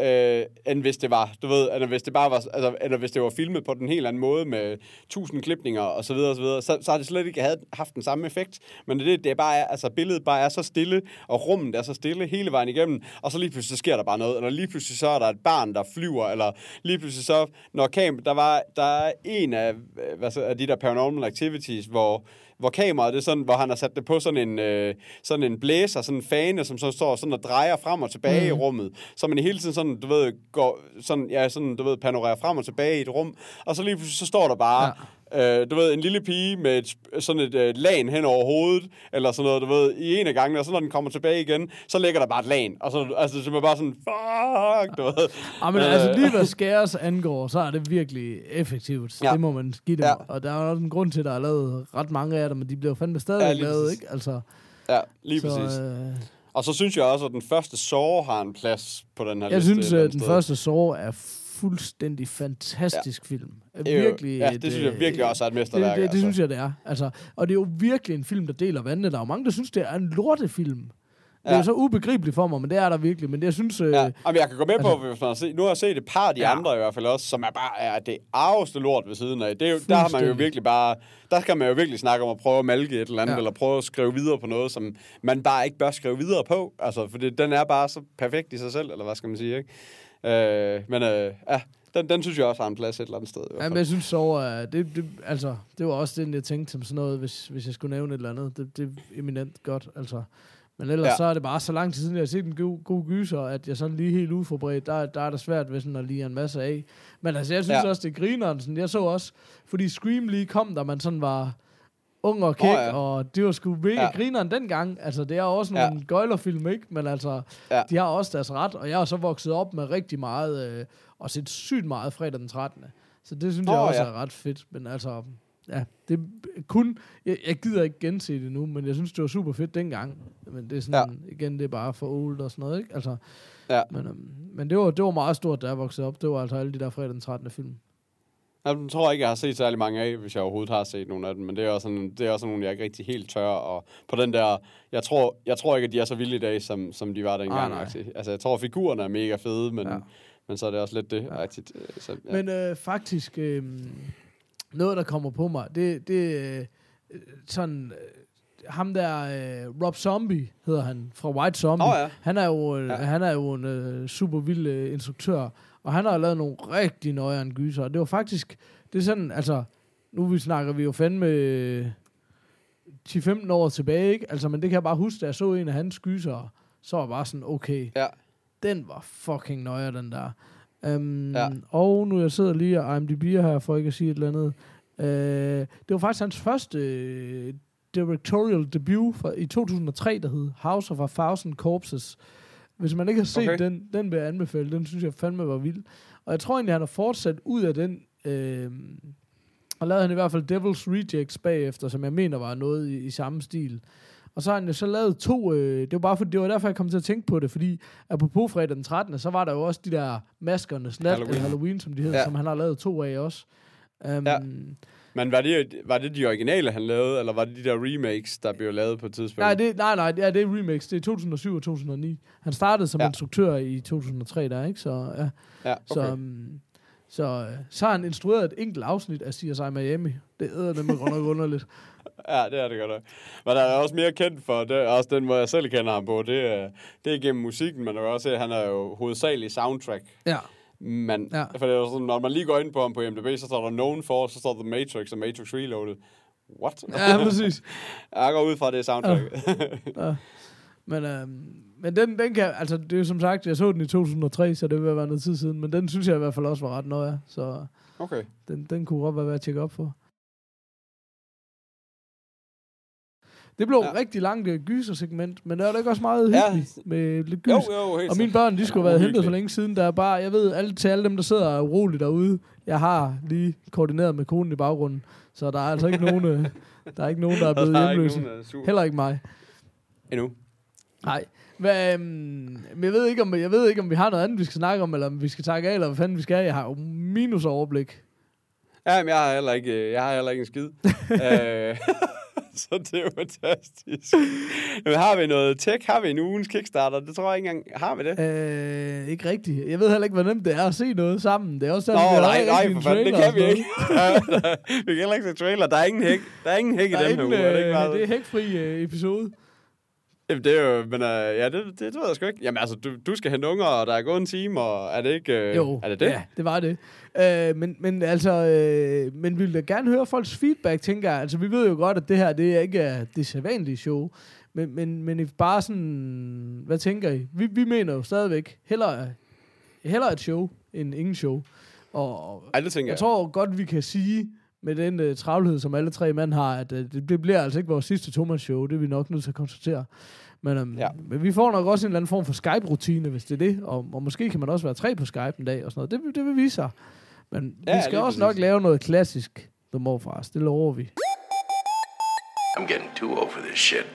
øh, end hvis det var, du ved, eller hvis det bare var, altså, eller hvis det var filmet på den helt anden måde med tusind klipninger og så videre og så videre, så, så har det slet ikke havde, haft den samme effekt. Men det, det er bare, altså billedet bare er så stille, og rummet er så stille hele vejen igennem, og så lige pludselig så sker der bare noget, eller lige pludselig så er der et barn, der flyver, eller lige pludselig så, når kamp, der var, der er en af, hvad så, af de der paranormal activities, hvor hvor kameraet det er sådan, hvor han har sat det på sådan en, øh, sådan en blæser, sådan en fane, som så står sådan og drejer frem og tilbage mm. i rummet. Så man hele tiden sådan, du ved, går, sådan, ja, sådan, du ved, panorerer frem og tilbage i et rum. Og så lige pludselig, så står der bare, ja. Øh, du ved, en lille pige med et, sådan et øh, lag hen over hovedet, eller sådan noget, du ved, i en af gangene, og så når den kommer tilbage igen, så ligger der bare et lag. Og så, altså, så man bare sådan, fuck, du ved. Ja, men Øh, altså lige hvad skæres angår, så er det virkelig effektivt. Ja. Det må man give dem. Ja. Og der er også en grund til, at der er lavet ret mange af dem, men de bliver fandme stadig Ja, lavet, præcis. ikke? Altså, Ja, lige så, præcis. øh, Og så synes jeg også, at den første Saw har en plads på den her jeg liste. synes, et eller at den sted. første Saw er fuldstændig fantastisk ja. film. Det Virkelig ja, et, det synes jeg øh, virkelig også er et det, mesterværk. det, det altså. synes jeg, det er. Altså, og det er jo virkelig en film, der deler vandene. Der er jo mange, der synes, det er en lortefilm. Det er Ja. så ubegribeligt for mig, men det er der virkelig. Men det, jeg synes... Øh, Ja, Jamen, jeg kan gå med på, altså- hvis man har set, nu har jeg set et par af de ja. Ja. andre i hvert fald også, som er bare er det arveste lort ved siden af. Det er jo, der har man jo virkelig bare, der kan man jo virkelig snakke om at prøve at malke et eller andet, ja. Ja. eller prøve at skrive videre på noget, som man bare ikke bør skrive videre på. Altså, for det, den er bare så perfekt i sig selv, eller hvad skal man sige, ikke? Øh, men øh, ja, den, den synes jeg også har en plads et eller andet sted. I Ja, men jeg synes så, at det, det, altså, det var også den, jeg tænkte som sådan noget, hvis, hvis jeg skulle nævne et eller andet. Det, det er eminent godt, altså. Men ellers Ja. så er det bare så lang tid siden, jeg har set en god, god gyser, at jeg sådan lige helt uforberedt, der, der er det svært ved sådan at lige en masse af. Men altså, jeg synes Ja. også, det griner sådan. Jeg så også, fordi Scream lige kom, der man sådan var ung og kæk, oh, ja. og det var sgu mega Ja. grineren dengang. Altså, det er også nogle Ja. gøjlerfilm, ikke? Men altså, Ja. de har også deres ret, og jeg er så vokset op med rigtig meget, øh, og set sygt meget fredag den 13. Så det synes Åh, jeg også ja. er ret fedt. Men altså, ja, det kun... Jeg, jeg gider ikke gense det nu, men jeg synes, det var super fedt dengang. Men det er sådan, ja. igen, det er bare for old og sådan noget, ikke? Altså, Ja. men, øhm, men det var, det var meget stort, da jeg voksede op. Det var altså alle de der fredag den 13. film. Jeg tror ikke, jeg har set særlig mange af, hvis jeg overhovedet har set nogle af dem, men det er også sådan, det er også nogle, jeg ikke rigtig helt tør. Og på den der, jeg tror, jeg tror ikke, at de er så vilde i dag, som, som de var dengang. Ah, altså, jeg tror, at figurerne er mega fede, men, ja. Men så er det også lidt det. Ja. Ja. Så, ja. Men øh, faktisk, øh, noget der kommer på mig, det det øh, sådan, øh, ham der, øh, Rob Zombie hedder han, fra White Zombie. Åh, ja. Han er jo, øh, ja. han er jo en øh, super vild øh, instruktør, og han har lavet nogle rigtig nøjere gyser. Og det var faktisk, det er sådan, altså, nu vi snakker vi jo fandme øh, 10-15 år tilbage, ikke? Altså, men det kan jeg bare huske, da jeg så en af hans gyser, så var jeg bare sådan, okay, Ja. den var fucking nøjere, den der. Um, Ja. ja. Og nu jeg sidder lige og IMDb'er her, for ikke at sige et eller andet. Uh, det var faktisk hans første uh, directorial debut fra, i 2003, der hed House of a Thousand Corpses. Hvis man ikke har set Okay. den, den vil jeg anbefale. Den synes jeg fandme var vild. Og jeg tror egentlig, han har fortsat ud af den. Øh, og lavede han i hvert fald Devil's Rejects bagefter, som jeg mener var noget i, i samme stil. Og så har han jo så lavet to, øh, det var bare for, det var derfor, jeg kom til at tænke på det, fordi apropos fredag den 13., så var der jo også de der maskernes nat, Halloween. Halloween, Halloween som de hedder, ja. som han har lavet to af også. Um, Ja. Men var det, var det de originale, han lavede, eller var det de der remakes, der blev lavet på et tidspunkt? Nej, det, nej, nej, ja, det er remix. Det er 2007 og 2009. Han startede som Ja. instruktør i 2003 der, ikke? Så, ja. Ja, Så, okay. um, så, øh, så har han instrueret et enkelt afsnit af CSI Miami. Det æder nemlig godt nok underligt. Ja, det er det godt nok. Men der er også mere kendt for, det også den måde, jeg selv kender ham på, det er, det er gennem musikken, men der er også, at han er jo hovedsageligt soundtrack. Ja. Men, ja. Ja. for det er sådan, når man lige går ind på ham på IMDb, så står der Known for, så står der Matrix og Matrix Reloaded. What? Ja, præcis. jeg går ud fra, det er soundtrack. Ja. Men, øhm, men den, den kan, altså det er jo som sagt, jeg så den i 2003, så det vil være noget tid siden, men den synes jeg i hvert fald også var ret nøje, så okay. den, den kunne godt være værd at tjekke op for. Det blev Ja. ja. rigtig langt øh, gysersegment, men der er da ikke også meget Ja. hyggeligt med lidt gys. Jo, jo, helt Og mine børn, de skulle have været hentet for længe siden. Der er bare, jeg ved, alle, til alle dem, der sidder uroligt derude, jeg har lige koordineret med konen i baggrunden, så der er altså ikke nogen, øh, der er ikke nogen, der er blevet Der er ikke hjemløse. nogen, er. Heller ikke mig. Endnu. Nej. Hvad, øhm, men jeg ved, ikke, om, jeg ved ikke, om vi har noget andet, vi skal snakke om, eller om vi skal takke af, eller hvad fanden vi skal. Jeg har jo minus overblik. Ja, men jeg har heller ikke, øh, jeg har heller ikke en skid. øh, så det er jo fantastisk. Men har vi noget tech? Har vi en ugens Kickstarter? Det tror jeg ikke engang. Har vi det? Øh, ikke rigtigt. Jeg ved heller ikke, hvor nemt det er at se noget sammen. Det er også Nå, derfor, vi nej, ikke nej, for en fanden, det kan vi sådan ikke. vi kan heller ikke se trailer. Der er ingen hæk. Der er ingen hæk i er den her uge. Er det ikke øh, bare... det er hækfri øh, episode. Jamen, det er jo, men uh, ja, det, det, det ved jeg sgu ikke. Jamen, altså, du, du skal hente unger, og der er gået en time, og er det ikke... Uh, Jo, er det det? ja, det var det. Øh, men, men altså, øh, men vi vil da gerne høre folks feedback, tænker jeg. Altså, vi ved jo godt, at det her, det er ikke er det sædvanlige show. Men, men, men I bare sådan, hvad tænker I? Vi, vi mener jo stadigvæk, hellere, hellere et show, end ingen show. Og Ej, det tænker jeg jeg. tror godt, vi kan sige, med den uh, travlhed, som alle tre mænd har, at uh, det, det bliver altså ikke vores sidste Thomas show. Det er vi nok nødt til at konstatere. Men, um, Ja. men vi får nok også en eller anden form for Skype-rutine, hvis det er det. Og, og måske kan man også være tre på Skype en dag og sådan noget. Det, vil- det vil vise sig. Men Ja, vi skal også præcis. nok lave noget klassisk The Morfars. Det lover vi. I'm getting too old for this shit.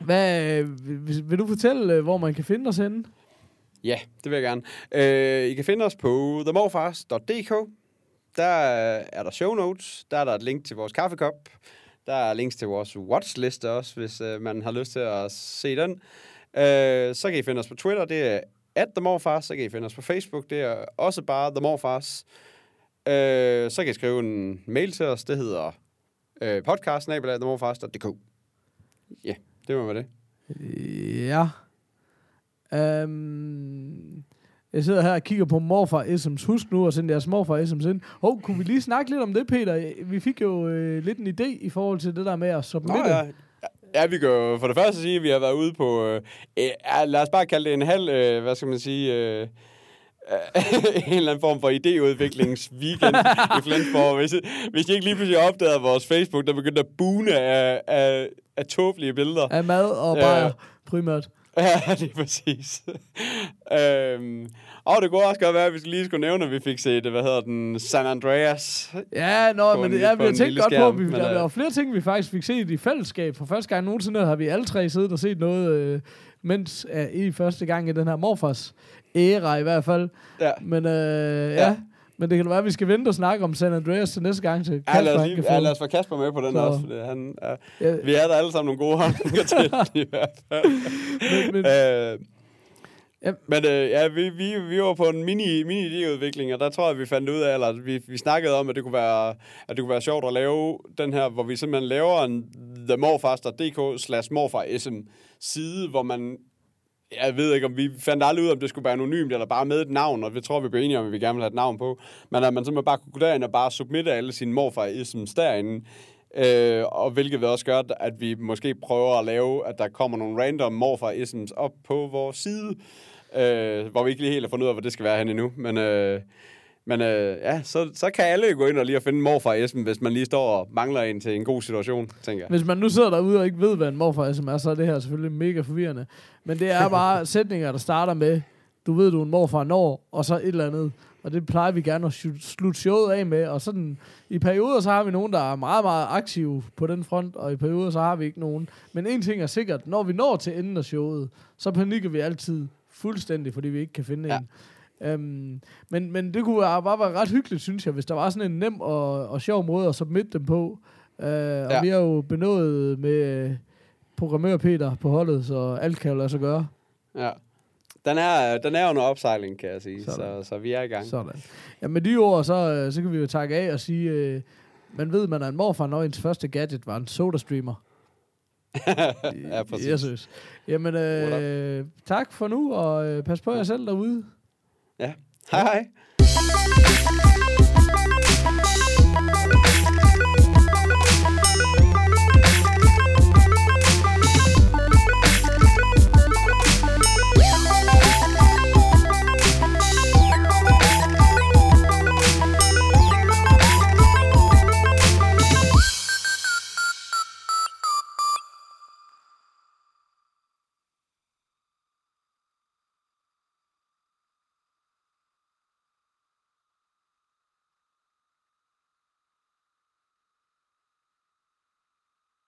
Hvad, øh, vil, vil du fortælle, øh, hvor man kan finde os henne? Ja, det vil jeg gerne. Uh, I kan finde os på themorfars.dk. Der er der show notes. Der er der et link til vores kaffekop. Der er links til vores watchliste også, hvis øh, man har lyst til at se den. Øh, så kan I finde os på Twitter. Det er at themorfars. Så kan I finde os på Facebook. Det er også bare themorfars. Øh, så kan I skrive en mail til os. Det hedder øh, podcast.themorfars.dk Ja, det var med det. Ja. Um, jeg sidder her og kigger på morfar Sm's. Husk nu at sende jeres morfar Sm's ind. Hov, kunne vi lige snakke lidt om det, Peter? Vi fik jo øh, lidt en idé i forhold til det der med at submitte. Nå, ja. Ja, vi kan jo for det første sige, at vi har været ude på, øh, øh, lad os bare kalde det en halv, øh, hvad skal man sige, øh, en eller anden form for idéudviklingsweekend i Flensborg. Hvis, hvis de ikke lige pludselig opdagede vores Facebook, der begyndte at bune af, af, af tåbelige billeder. Af mad og Ja. bajer, primært. Ja, det er præcis. øhm, og det kunne også godt være, at vi lige skulle nævne, at vi fik set, hvad hedder den, San Andreas. Ja, nå, På men en- ja, på vi har tænkt godt på, skærm, at vi, der øh, var flere ting, vi faktisk fik set i fællesskab. For første gang nogensinde har vi alle tre siddet og set noget, øh, mens uh, i første gang i den her morfars æra i hvert fald. Ja. Men øh, ja. Ja. Ja. Men det kan være, at vi skal vente og snakke om San Andreas til næste gang til Ja, Kasper, lad os, lige, ja, lad os få Kasper med på den Så- også. Fordi han, ja, Ja, vi er der alle sammen nogle gode holdninger til den, i hvert fald. men, men, Øh, Ja. Men øh, ja, vi, vi, vi var på en mini, mini idéudvikling, og der tror jeg, vi fandt ud af, eller vi, vi snakkede om, at det, kunne være, at det kunne være sjovt at lave den her, hvor vi simpelthen laver en themorfaster.dk slash morfarism side, hvor man jeg ved ikke, om vi fandt aldrig ud af, om det skulle være anonymt, eller bare med et navn, og vi tror, vi blev enige om, at vi gerne vil have et navn på. Men at man simpelthen bare kunne gå derind og bare submitte alle sine morfarisms derinde, øh, og hvilket vil også gøre, at vi måske prøver at lave, at der kommer nogle random morfarisms op på vores side, øh, hvor vi ikke lige helt har fundet ud af, hvor det skal være hen endnu. Men, øh, men øh, ja, så, så kan alle jo gå ind og lige finde morfarism, hvis man lige står og mangler en til en god situation, tænker jeg. Hvis man nu sidder derude og ikke ved, hvad en morfar SM er, så er det her selvfølgelig mega forvirrende. Men det er bare sætninger, der starter med, du ved, du er en morfar når, og så et eller andet. Og det plejer vi gerne at slu- slutte showet af med. Og sådan, i perioder, så har vi nogen, der er meget, meget aktive på den front, og i perioder, så har vi ikke nogen. Men en ting er sikkert, når vi når til enden af showet, så panikker vi altid fuldstændig, fordi vi ikke kan finde ja. en. Um, men, men det kunne bare være ret hyggeligt, synes jeg, hvis der var sådan en nem og, og sjov måde at submit dem på. Uh, ja. Ja. Og vi har jo benået med øh, programmør Peter på holdet, så alt kan jo lade sig gøre. Ja. Den er, den er under opsejling, kan jeg sige, så, Sådan. så vi er i gang. Sådan. Ja, med de ord, så, øh, så kan vi jo takke af og sige, øh, man ved, man er en morfar, når ens første gadget var en soda-streamer. ja, præcis. Jeg synes. Jamen, øh, tak for nu, og øh, pas på jer selv derude. Ja. Hej hej.